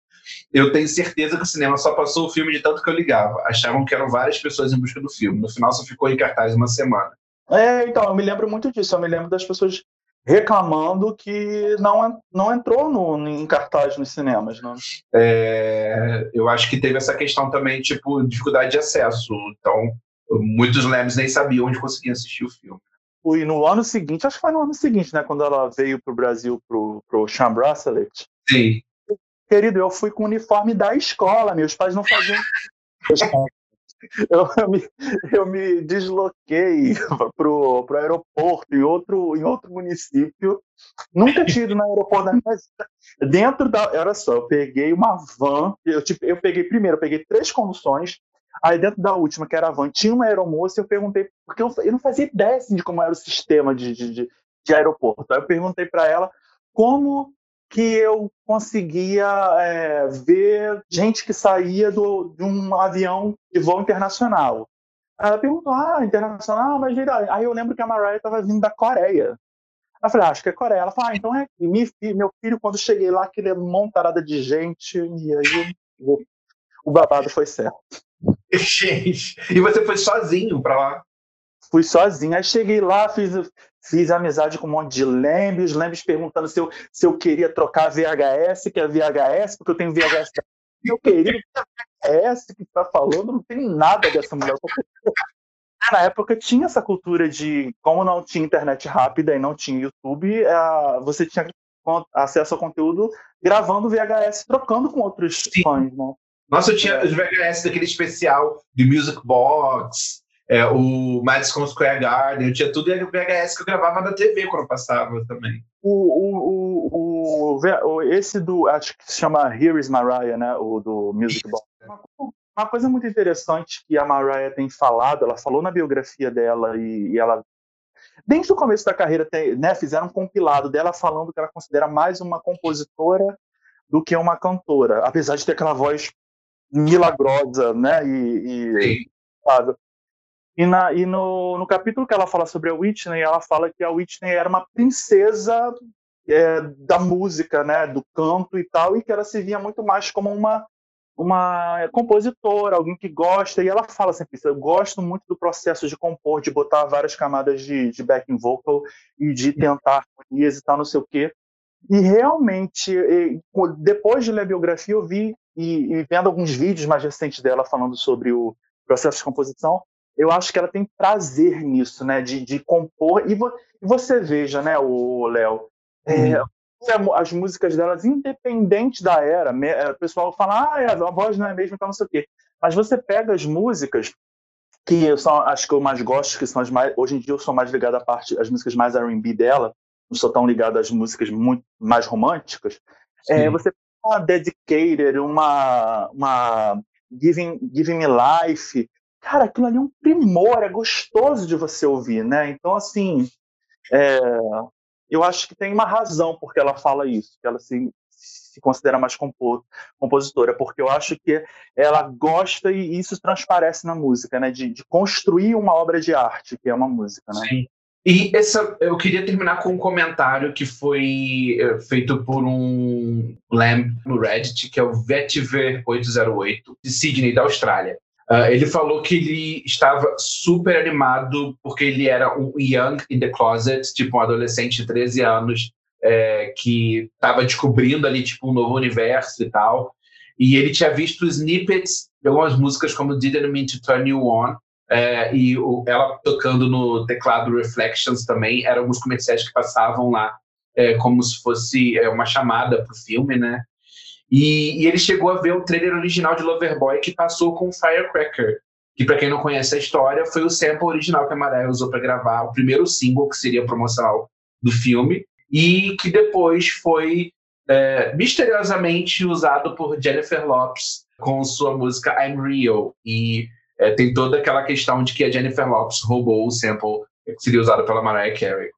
Eu tenho certeza que o cinema só passou o filme de tanto que eu ligava. Achavam que eram várias pessoas em busca do filme. No final só ficou em cartaz uma semana. É, então, eu me lembro muito disso. Eu me lembro das pessoas reclamando que não, não entrou no, em cartaz nos cinemas. Né? É, eu acho que teve essa questão também, tipo, dificuldade de acesso. Então, muitos lemes nem sabiam onde conseguiam assistir o filme fui no ano seguinte, acho que foi no ano seguinte, né? Quando ela veio para o Brasil, pro, pro Sean Bracelet. Sim. Querido, eu fui com o uniforme da escola, meus pais não faziam. eu, eu, me, eu me desloquei pro, pro aeroporto em outro, em outro município. Nunca tinha ido no aeroporto da minha Dentro da. Olha só, eu peguei uma van. Eu, tipo, eu peguei primeiro, eu peguei três conduções Aí dentro da última, que era a van, tinha uma aeromoça e eu perguntei, porque eu, eu não fazia ideia assim, de como era o sistema de, de, de, aeroporto. Aí eu perguntei para ela como que eu conseguia é, ver gente que saía do, de um avião de voo internacional. Ela perguntou, ah, internacional, mas aí eu lembro que a Mariah estava vindo da Coreia. Eu falei, ah, acho que é Coreia. Ela falou, ah, então é meu filho, quando cheguei lá, aquele montarada de gente, e aí o babado foi certo. Gente, e você foi sozinho para lá? Fui sozinho. Aí cheguei lá, fiz, fiz amizade com um monte de lembres, os lembres perguntando se eu, se eu queria trocar VHS, que é VHS, porque eu tenho VHS. Eu queria VHS que está falando, não tem nada dessa mulher. Na época tinha essa cultura de, como não tinha internet rápida e não tinha YouTube, é, você tinha acesso ao conteúdo gravando VHS, trocando com outros Sim. fãs, né? Nossa, eu tinha os VHS daquele especial de Music Box, é, o Madison Square Garden, eu tinha tudo VHS que eu gravava na TV quando passava também. O, o, o, o, esse do, acho que se chama Here is Mariah, né? O do Music Box. Uma, uma coisa muito interessante que a Mariah tem falado, ela falou na biografia dela e, e ela desde o começo da carreira né, fizeram um compilado dela falando que ela considera mais uma compositora do que uma cantora, apesar de ter aquela voz milagrosa, né? E, e, e, na, e no, no capítulo que ela fala sobre a Whitney, ela fala que a Whitney era uma princesa é, da música, né? Do canto e tal, e que ela se via muito mais como uma uma compositora, alguém que gosta, e ela fala sempre isso, eu gosto muito do processo de compor, de botar várias camadas de, de backing vocal e de tentar harmonias e tal, não sei o quê. E realmente, depois de ler a biografia, eu vi e, e vendo alguns vídeos mais recentes dela falando sobre o processo de composição, eu acho que ela tem prazer nisso, né? De, de compor. E, vo, e você veja, né, o Léo, é, uhum. as músicas delas, independente da era, é, o pessoal fala, ah, é, a voz não é mesmo, então não sei o quê. Mas você pega as músicas que são as que eu mais gosto, que são as mais. Hoje em dia eu sou mais ligado à parte, as músicas mais R&B dela, não sou tão ligado às músicas muito mais românticas. É, você uma Dedicated, uma, uma Giving, Giving Me Life, cara, aquilo ali é um primor, é gostoso de você ouvir, né? Então, assim, é, eu acho que tem uma razão porque ela fala isso, que ela se, se considera mais compor, compositora, porque eu acho que ela gosta e isso transparece na música, né? De, de, construir uma obra de arte, que é uma música, né? Sim. E essa, eu queria terminar com um comentário que foi é, feito por um Lamb no Reddit, que é o Vetiver808, de Sydney, da Austrália. Uh, ele falou que ele estava super animado porque ele era um young in the closet, tipo um adolescente de 13 anos é, que estava descobrindo ali tipo um novo universo e tal. E ele tinha visto snippets de algumas músicas como Didn't Mean to Turn You On, é, e o, ela tocando no teclado Reflections também, eram alguns comerciais que passavam lá é, como se fosse é, uma chamada para o filme, né? E, e, ele chegou a ver o trailer original de Loverboy que passou com Firecracker, que para quem não conhece a história, foi o sample original que a Mariah usou para gravar o primeiro single que seria promocional do filme e que depois foi é, misteriosamente usado por Jennifer Lopes com sua música I'm Real e é, tem toda aquela questão de que a Jennifer Lopes roubou o sample que seria usado pela Mariah Carey.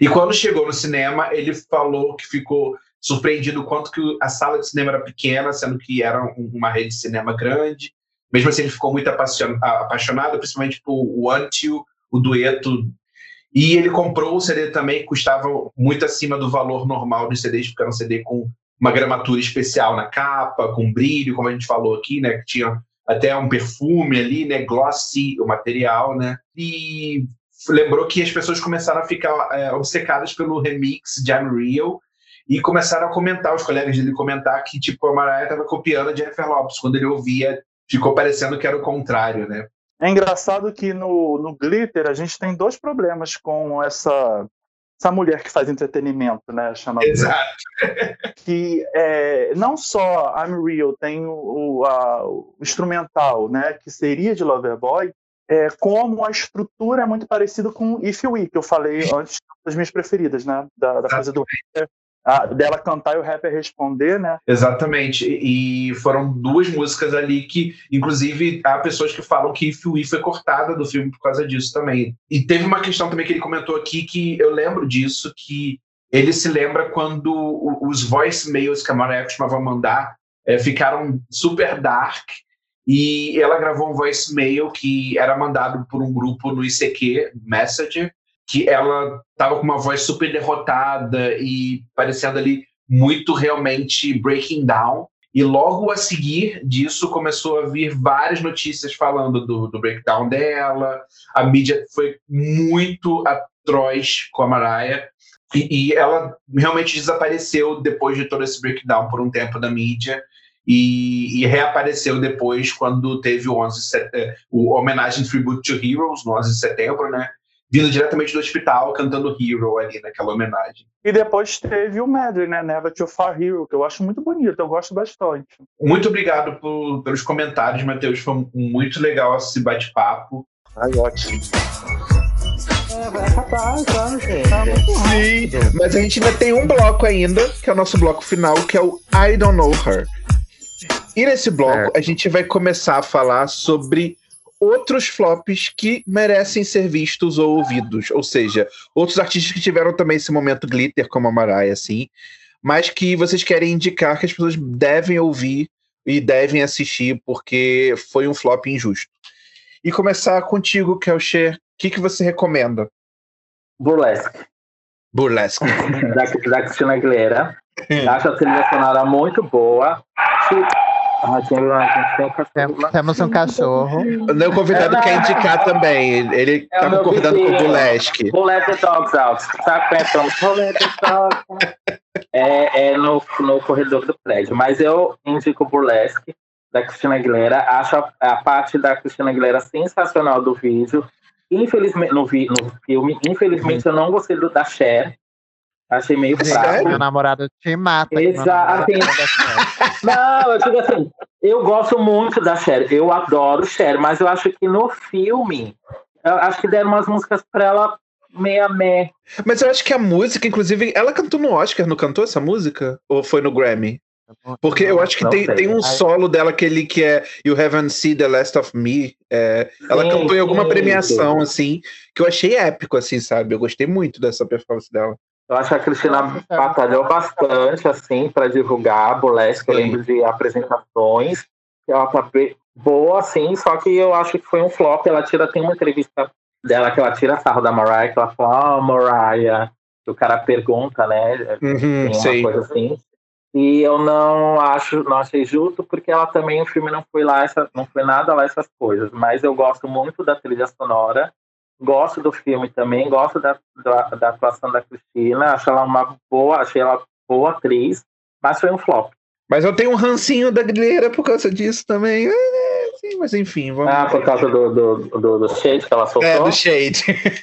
E quando chegou no cinema, ele falou que ficou surpreendido quanto que a sala de cinema era pequena, sendo que era uma rede de cinema grande. Mesmo assim, ele ficou muito apaixonado, principalmente por One Two, o dueto. E ele comprou o CD também, que custava muito acima do valor normal dos CDs, porque era um CD com uma gramatura especial na capa, com brilho, como a gente falou aqui, né? Que tinha até um perfume ali, né? Glossy, o material, né? E lembrou que as pessoas começaram a ficar é, obcecadas pelo remix de I'm Real, e começaram a comentar, os colegas dele comentar que tipo a Mariah estava copiando a Jennifer Lopes. Quando ele ouvia, ficou parecendo que era o contrário, né? É engraçado que no, no Glitter a gente tem dois problemas com essa essa mulher que faz entretenimento, né? Chamada Exato. que é, não só I'm Real tem o, a, o, instrumental, né? Que seria de Loverboy, é, como a estrutura é muito parecida com If You We, que eu falei antes das minhas preferidas, né? Da, da coisa do a, dela cantar e o rapper responder, né? Exatamente. E foram duas músicas ali que, inclusive, há pessoas que falam que Fui foi cortada do filme por causa disso também. E teve uma questão também que ele comentou aqui que eu lembro disso, que ele se lembra quando os voicemails que a Mariah costumava mandar é, ficaram super dark e ela gravou um voicemail que era mandado por um grupo no ICQ, Messenger, que ela estava com uma voz super derrotada e parecendo ali muito realmente breaking down. E logo a seguir disso começou a vir várias notícias falando do, do breakdown dela. A mídia foi muito atroz com a Mariah. E, e, ela realmente desapareceu depois de todo esse breakdown por um tempo da mídia. E, e reapareceu depois quando teve o 11 eh, o homenagem Tribute to Heroes no 11 de setembro, né? Vindo diretamente do hospital cantando Hero ali naquela homenagem. E depois teve o Medley, né? Never Too Far Hero, que eu acho muito bonito, eu gosto bastante. Muito obrigado por, pelos comentários, Matheus. Foi muito legal esse bate-papo. Ai, ótimo. Sim, mas a gente ainda tem um bloco ainda, que é o nosso bloco final, que é o I Don't Know Her. E nesse bloco a gente vai começar a falar sobre outros flops que merecem ser vistos ou ouvidos. Ou seja, outros artistas que tiveram também esse momento glitter, como a Mariah, assim, mas que vocês querem indicar que as pessoas devem ouvir e devem assistir porque foi um flop injusto. E começar contigo, Kelcher, o que, que você recomenda? Burlesque. Burlesque. da, da Cristina Aguilera. Acho a trilha sonora muito boa. Ah, tem, temos um cachorro. O meu convidado quer indicar também. Ele é tá concordando com o Bulesque. Bullet the dogs out. Tá pensando, bullet the dogs é, é no, no corredor do prédio. Mas eu indico Burlesque, da Cristina Aguilera. Acho a, a parte da Cristina Aguilera sensacional do vídeo. Infelizmente, no, vi, no filme, infelizmente eu não gostei do da Cher. Achei meio fraco. Meu namorado te mata. Exato. Não, eu digo assim, eu gosto muito da Cher, eu adoro Cher, mas eu acho que no filme, eu acho que deram umas músicas pra ela meia meh. Mas eu acho que a música, inclusive, ela cantou no Oscar, não cantou essa música? Ou foi no Grammy? Porque eu acho que tem, tem um solo dela, aquele que é You Haven't Seen the Last of Me. É, ela sim, cantou em alguma premiação, sim. assim, que eu achei épico, assim, sabe? Eu gostei muito dessa performance dela. Eu acho que a Cristina batalhou bastante, assim, para divulgar a Burlesque. Eu lembro de apresentações. Ela tá boa, assim, só que eu acho que foi um flop. Ela tira, tem uma entrevista dela que ela tira sarro da Mariah, que ela fala, ah, oh, Mariah. O cara pergunta, né? Uhum, tem uma coisa assim. E eu não acho, não achei justo, porque ela também, o filme não foi lá, essa, não foi nada lá essas coisas. Mas eu gosto muito da trilha sonora, gosto do filme também, gosto da, da, da atuação da Cristina, acho ela uma boa, achei ela boa atriz, mas foi um flop. Mas eu tenho um rancinho da Guilherme por causa disso também. É, sim, mas enfim, vamos. Ah, por causa do, do, do, do shade que ela soltou? É, do shade.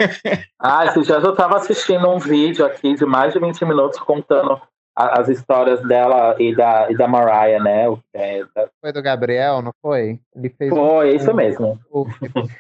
ah, esses dias eu tava assistindo um vídeo aqui de mais de 20 minutos contando as histórias dela e da, e da Mariah, né? É, da... Foi do Gabriel, não foi? Ele fez foi, um... isso mesmo.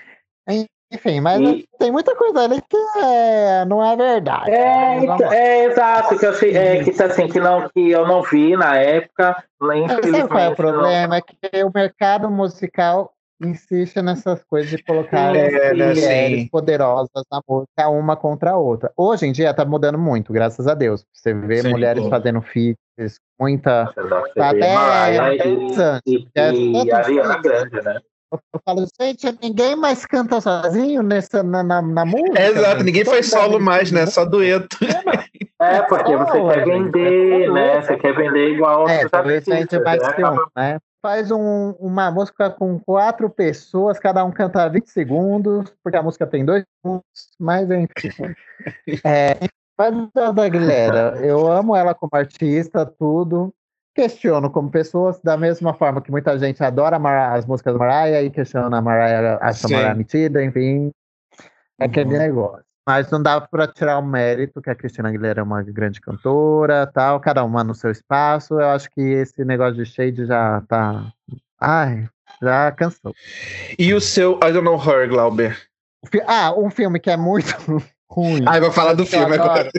Enfim, mas e... tem muita coisa ali que é, não é verdade. É, né? então, é exato, que eu achei, é, que, assim, que, não, que eu não vi na época. Sabe qual é o problema? Não... É que o mercado musical insiste nessas coisas de colocar é, né, mulheres poderosas na música uma contra a outra. Hoje em dia tá mudando muito, graças a Deus. Você vê sim, mulheres sim. fazendo feats, muita. Tá até Mariah e, e, é e, e Ariana Grande, né? Eu falo, gente, ninguém mais canta sozinho nessa, na, na, na música. É, exato, ninguém faz solo mais, né? Só dueto. É, porque você oh, quer vender, né? Você quer vender igual é, talvez a gente vai né? um, né? Faz um, uma música com quatro pessoas, cada um canta 20 segundos, porque a música tem dois minutos, mas enfim. É, mas da Guilherme, eu amo ela como artista, tudo questiono como pessoas, da mesma forma que muita gente adora as músicas da Mariah e questiona a Mariah, acha a Mariah metida, enfim, é aquele uhum. negócio. Mas não dá para tirar o mérito que a Cristina Aguilera é uma grande cantora, tal, cada uma no seu espaço. Eu acho que esse negócio de shade já tá. Ai, já cansou. E o seu I Don't Know Her, Glauber? Ah, um filme que é muito ruim. Ah, vou falar do filme agora.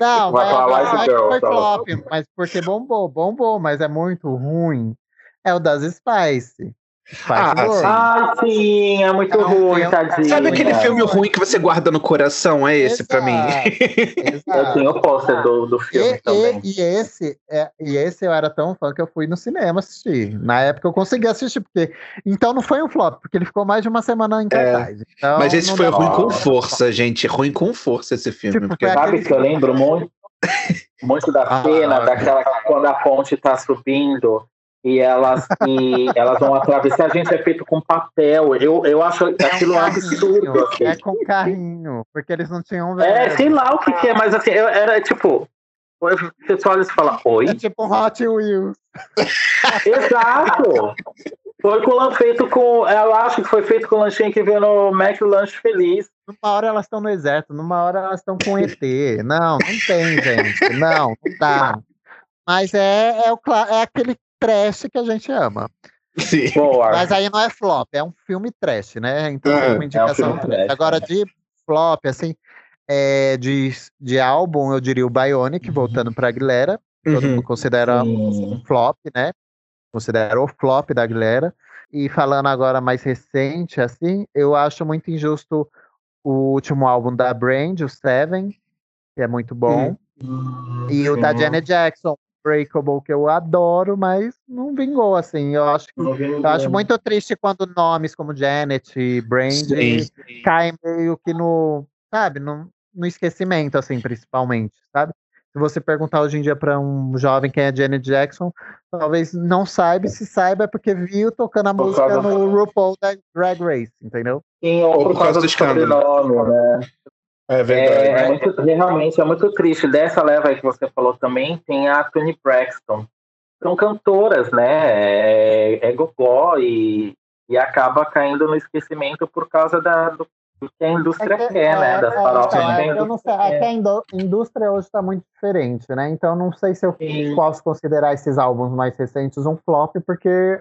Não, vai falar é, Girl, foi flop, mas porque bombou, bombou, mas é muito ruim. É o das Spice. Ah, ah, sim, é muito é um ruim, tadinho. Sabe aquele filme ruim que você guarda no coração? É esse para mim. eu tenho o pôster do, do filme e, também. E, e, esse, é, e esse eu era tão fã que eu fui no cinema assistir. Na época eu consegui assistir, porque. Então não foi um flop, porque ele ficou mais de uma semana em é, cartaz. É, então, mas esse foi ruim com força, gente. Ruim com força esse filme. Tipo, porque... Sabe que eu lembro muito? Muito da ah, cena, ah, daquela quando a ponte tá subindo e elas, e elas vão atravessar. A gente é feito com papel. Eu, eu acho é aquilo um absurdo. Assim. É com carrinho, porque eles não tinham. É, sei lá o que, que é, mas assim, eu, era tipo. Você só olha e fala, oi? É tipo um Hot Wheels. Exato! Foi com feito com. Eu acho que foi feito com o lanchinho que veio no Mac Lanche Feliz. Numa hora elas estão no exército, numa hora elas estão com ET. Não, não tem, gente. Não, não dá. Mas é, é, o, é aquele trash que a gente ama. Sim. Mas aí não é flop, é um filme trash, né? Então é, uma indicação é um trash. Agora, de flop, assim, é, de, de álbum, eu diria o Bionic, uhum. voltando pra Aguilera. Todo uhum. mundo considera um flop, né? Considera o flop da Aguilera. E falando agora mais recente, assim, eu acho muito injusto o último álbum da Brand, o Seven, que é muito bom. Uhum. E o da Janet Jackson, Breakable, que eu adoro, mas não vingou, assim. Eu acho, que, eu acho muito triste quando nomes como Janet, Brandy caem meio que no, sabe, no, no esquecimento, assim, principalmente, sabe? Se você perguntar hoje em dia para um jovem quem é Janet Jackson, talvez não saiba, se saiba é porque viu tocando a por música causa... no RuPaul da Drag Race, entendeu? Sim, ou, ou por, causa, causa do escândalo. né? É verdade. É, é muito, realmente é muito triste. Dessa leva aí que você falou também, tem a Toni Braxton. São cantoras, né? É, é gogó e, e acaba caindo no esquecimento por causa da, do, do que a indústria É que- quer, né? é, Das é, farofas então, é eu não sei, indústria é que a indú- indústria hoje está muito diferente, né? Então não sei se eu Sim. posso considerar esses álbuns mais recentes um flop, porque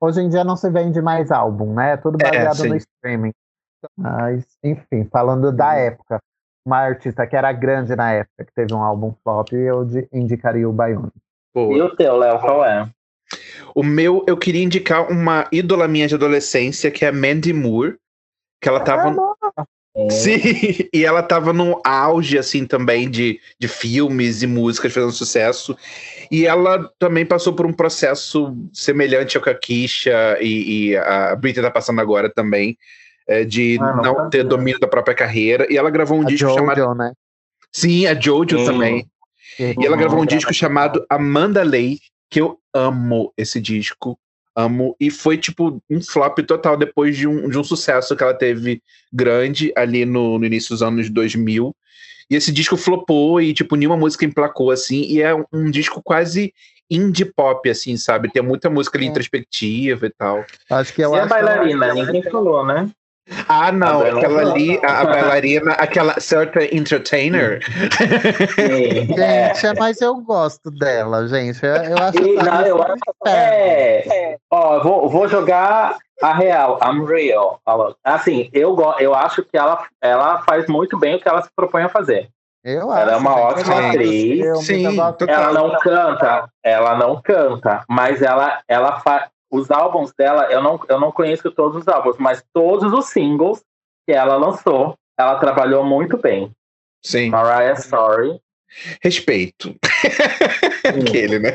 hoje em dia não se vende mais álbum, né? É tudo É, baseado sim. no streaming. Mas, enfim, falando da época, uma artista que era grande na época, que teve um álbum flop, eu di- indicaria o Baione. E o teu, Léo, qual é? O meu, eu queria indicar uma ídola minha de adolescência, que é a Mandy Moore, que ela tava. Sim, e ela tava no auge, assim, também de, de filmes e músicas fazendo sucesso. E ela também passou por um processo semelhante ao que a Kisha e, e a Britney tá passando agora também, é, de Ah, não não sabia. ter domínio da própria carreira. E ela gravou um a disco Jojo, chamado. né? Sim, a Jojo Sim. também. E ela Uhum. gravou um disco chamado Amanda Lay, que eu amo esse disco. Amo. E foi, tipo, um flop total depois de um, de um sucesso que ela teve grande ali no, no início dos anos 2000. E esse disco flopou e, tipo, nenhuma música emplacou, assim. E é um, um disco quase indie pop, assim, sabe? Tem muita música ali É. introspectiva e tal. Acho que eu E a acho que ela- bailarina? Ninguém falou, né? Ah, não, A aquela ali, a, a bailarina, aquela certa entertainer. Sim. É. Gente, é, mas eu gosto dela, gente. Eu, eu acho E, não, eu acho inferno. é, ó, vou, vou jogar a real, I'm real. Assim, eu, eu acho que ela, ela faz muito bem o que ela se propõe a fazer. Eu Ela é acho, uma gente. ótima dos atriz. Sim. Ela não canta, ela não canta, mas ela, ela faz. Os álbuns dela, eu não, eu não conheço todos os álbuns, mas todos os singles que ela lançou, ela trabalhou muito bem. Sim, Mariah Sorry. respeito. Aquele, né?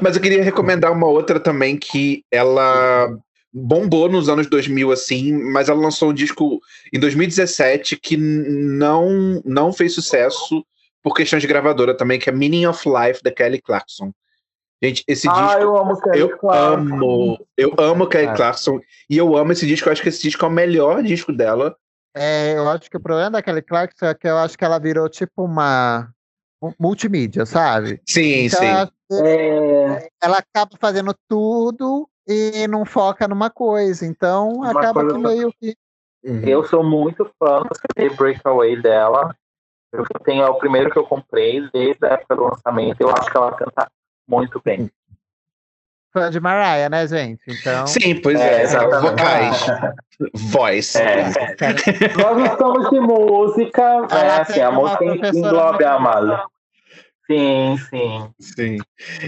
Mas eu queria recomendar uma outra também que ela bombou nos anos 2000, assim, mas ela lançou um disco em 2017 que não, não fez sucesso por questões de gravadora também, que é Meaning of Life, da Kelly Clarkson. Gente, esse Ah, disco eu amo Kelly eu Clarkson. amo, eu amo Kelly Ah. Clarkson e eu amo esse disco, eu acho que esse disco é o melhor disco dela. É, eu acho que o problema daquele Clarkson é que eu acho que ela virou tipo uma um- multimídia, sabe? Sim, Então, sim. que É, ela acaba fazendo tudo e não foca numa coisa. Então Uma acaba coisa que meio que. Uhum. eu sou muito fã do CD Breakaway dela. Eu tenho é o primeiro que eu comprei desde a época do lançamento. Eu acho que ela canta muito bem. Fã de Mariah, né, gente? Então. Sim, pois É, é, exatamente. vocais, voice. É. Nós gostamos de música, né? Assim, a música englobe a boa. Sim, sim. Sim.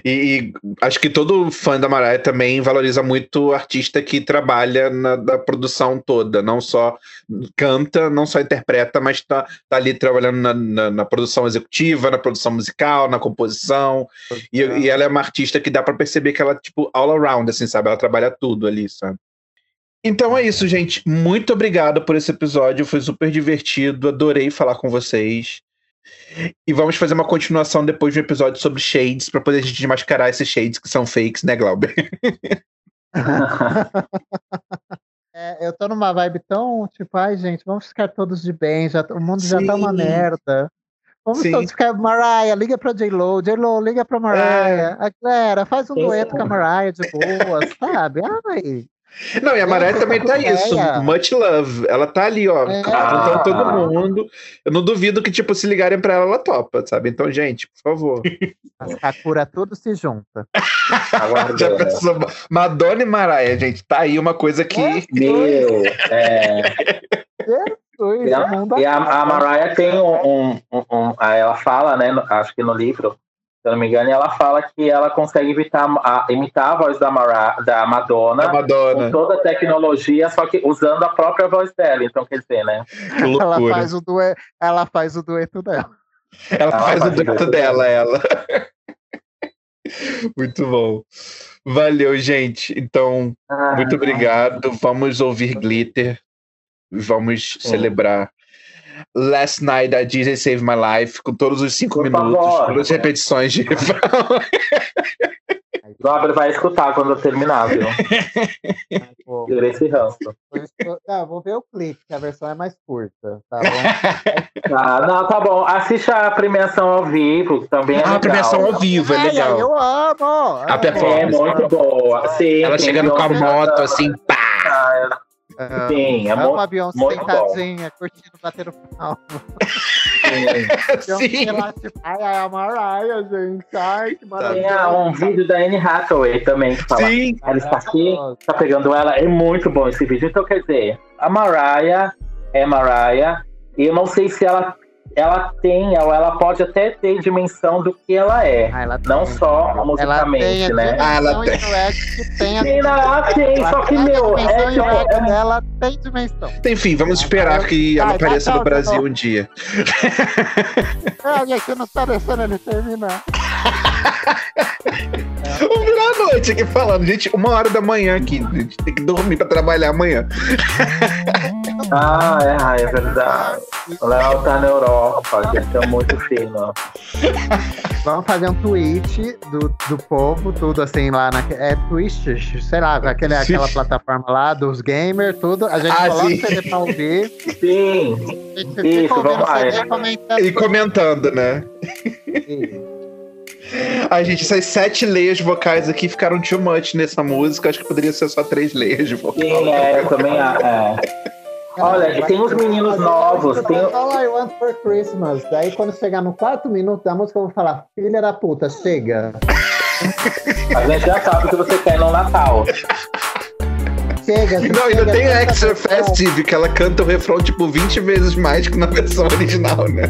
E, e acho que todo fã da Mariah também valoriza muito o artista que trabalha na produção toda, não só canta, não só interpreta, mas tá, tá ali trabalhando na, na, na produção executiva, na produção musical, na composição. E, e ela é uma artista que dá pra perceber que ela, tipo, all around, assim, sabe? Ela trabalha tudo ali, sabe? Então é isso, gente. Muito obrigado por esse episódio. Foi super divertido. Adorei falar com vocês. E vamos fazer uma continuação depois de um episódio sobre shades, pra poder a gente desmascarar esses shades que são fakes, né, Glauber? É, eu tô numa vibe tão, tipo, ai, gente, vamos ficar todos de bem, já, o mundo já tá uma Sim. merda. Vamos Sim. todos ficar, Mariah, liga pra J-Lo, J-Lo, liga pra Mariah, a galera, faz um Sim. dueto com a Mariah de boa, sabe? Ai, Não, e a Mariah Nossa, também tá isso. ideia. Much love. Ela tá ali, ó, É. juntando todo mundo. Eu não duvido que, tipo, se ligarem pra ela, ela topa, sabe? Então, gente, por favor. as Sakura tudo se junta. Já Aguardando. pensou? Madonna e Mariah, gente, tá aí uma coisa que. Meu, é, Ui, E a, e a, acaba. a Mariah tem um, um, um- um- Ela fala, né? Acho que no livro, se eu não me engano, ela fala que ela consegue imitar a, imitar a voz da, Mariah, da Madonna A Madonna. com toda a tecnologia, só que usando a própria voz dela. Então, quer dizer, né? Que ela loucura. faz, o dueto, ela faz o dueto dela. Ela Ela faz o faz o dueto dueto dela, ela. Muito bom. Valeu, gente. Então, Ah, muito obrigado. Vamos ouvir Glitter. Vamos Sim. celebrar Last Night da Disney Save My Life com todos os cinco Por minutos, favor. todas as repetições de. Glauber vai escutar quando eu terminar, viu? Pô, Por esse ranço. Não, vou ver o clipe, que a versão é mais curta, tá bom? Ah, não, tá bom. Assista a premiação ao vivo, que também é Ah, a premiação ao vivo, é Ai, legal. Eu amo! A performance. É muito boa. Sim, Ela chegando com a moto, assim, pá! Ah, Amo. Sim, é Amo muito. a Beyoncé muito bom. sentadinha, curtindo bater no final. Sim. Lá, tipo, ai, ai, a Mariah, gente. Ai, que Tem maravilha. ah, um vídeo da Anne Hathaway também que fala. Sim. Ela está aqui, tá pegando ela. É muito bom esse vídeo. Então, quer dizer, a Mariah é Mariah. E eu não sei se ela, ela tem, ou ela pode até ter dimensão do que ela é. Ah, ela Não tem. só Ela musicamente, tem a né? Ah, ela tem. tem a Sim, ela tem, só que, meu, é dimensão tipo. é- dela tem dimensão. Enfim, vamos esperar que ela apareça no Brasil um dia. Ai, gente, não tá deixando ele terminar. Vamos virar a noite aqui falando. Gente, uma hora da manhã aqui. A gente tem que dormir pra trabalhar amanhã. Ah, é, ah, é verdade. O Léo tá na Europa, gente, é muito fino. Vamos fazer um tweet do, do povo, tudo assim lá na. É Twitch, sei lá, aquele, aquela plataforma lá dos gamers, tudo. A gente Ah, coloca sim. o CD pra ouvir. Sim, gente Isso, vamos lá, é. comentando. E comentando, né? Isso. Ai, gente, essas sete leias vocais aqui ficaram too much nessa música. Acho que poderia ser só três leias vocais. sim, é, eu também. É. Olha, e tem uns meninos novos, tem- All I want for Christmas. Daí quando chegar no quarto minuto da música, eu vou falar: Filha da puta, chega. A gente já sabe o que você quer no Natal. Chega. Não, ainda tem Extra a versão. Festive, que ela canta o refrão tipo 20 vezes mais que na versão original, né?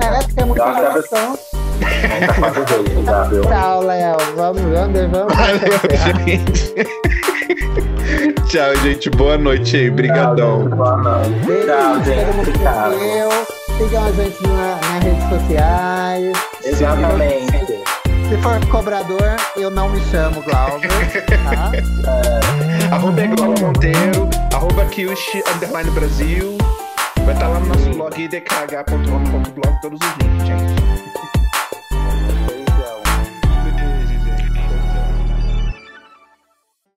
É, porque é muito versão. Tá viu? Tchau, Léo. Vamos, vamos, vamos. Valeu, gente. Tchau, gente. Boa noite aí. Brigadão. Boa noite. Beijo, Tchau, gente. Obrigado. Sigam a gente na- nas redes sociais. Exatamente. Se for cobrador, eu não me chamo Glauber, tá? Arroba Eglola Monteiro, arroba Kyushi, underline Brasil. Vai estar lá no nosso blog idkh.com.blog todos os links, gente.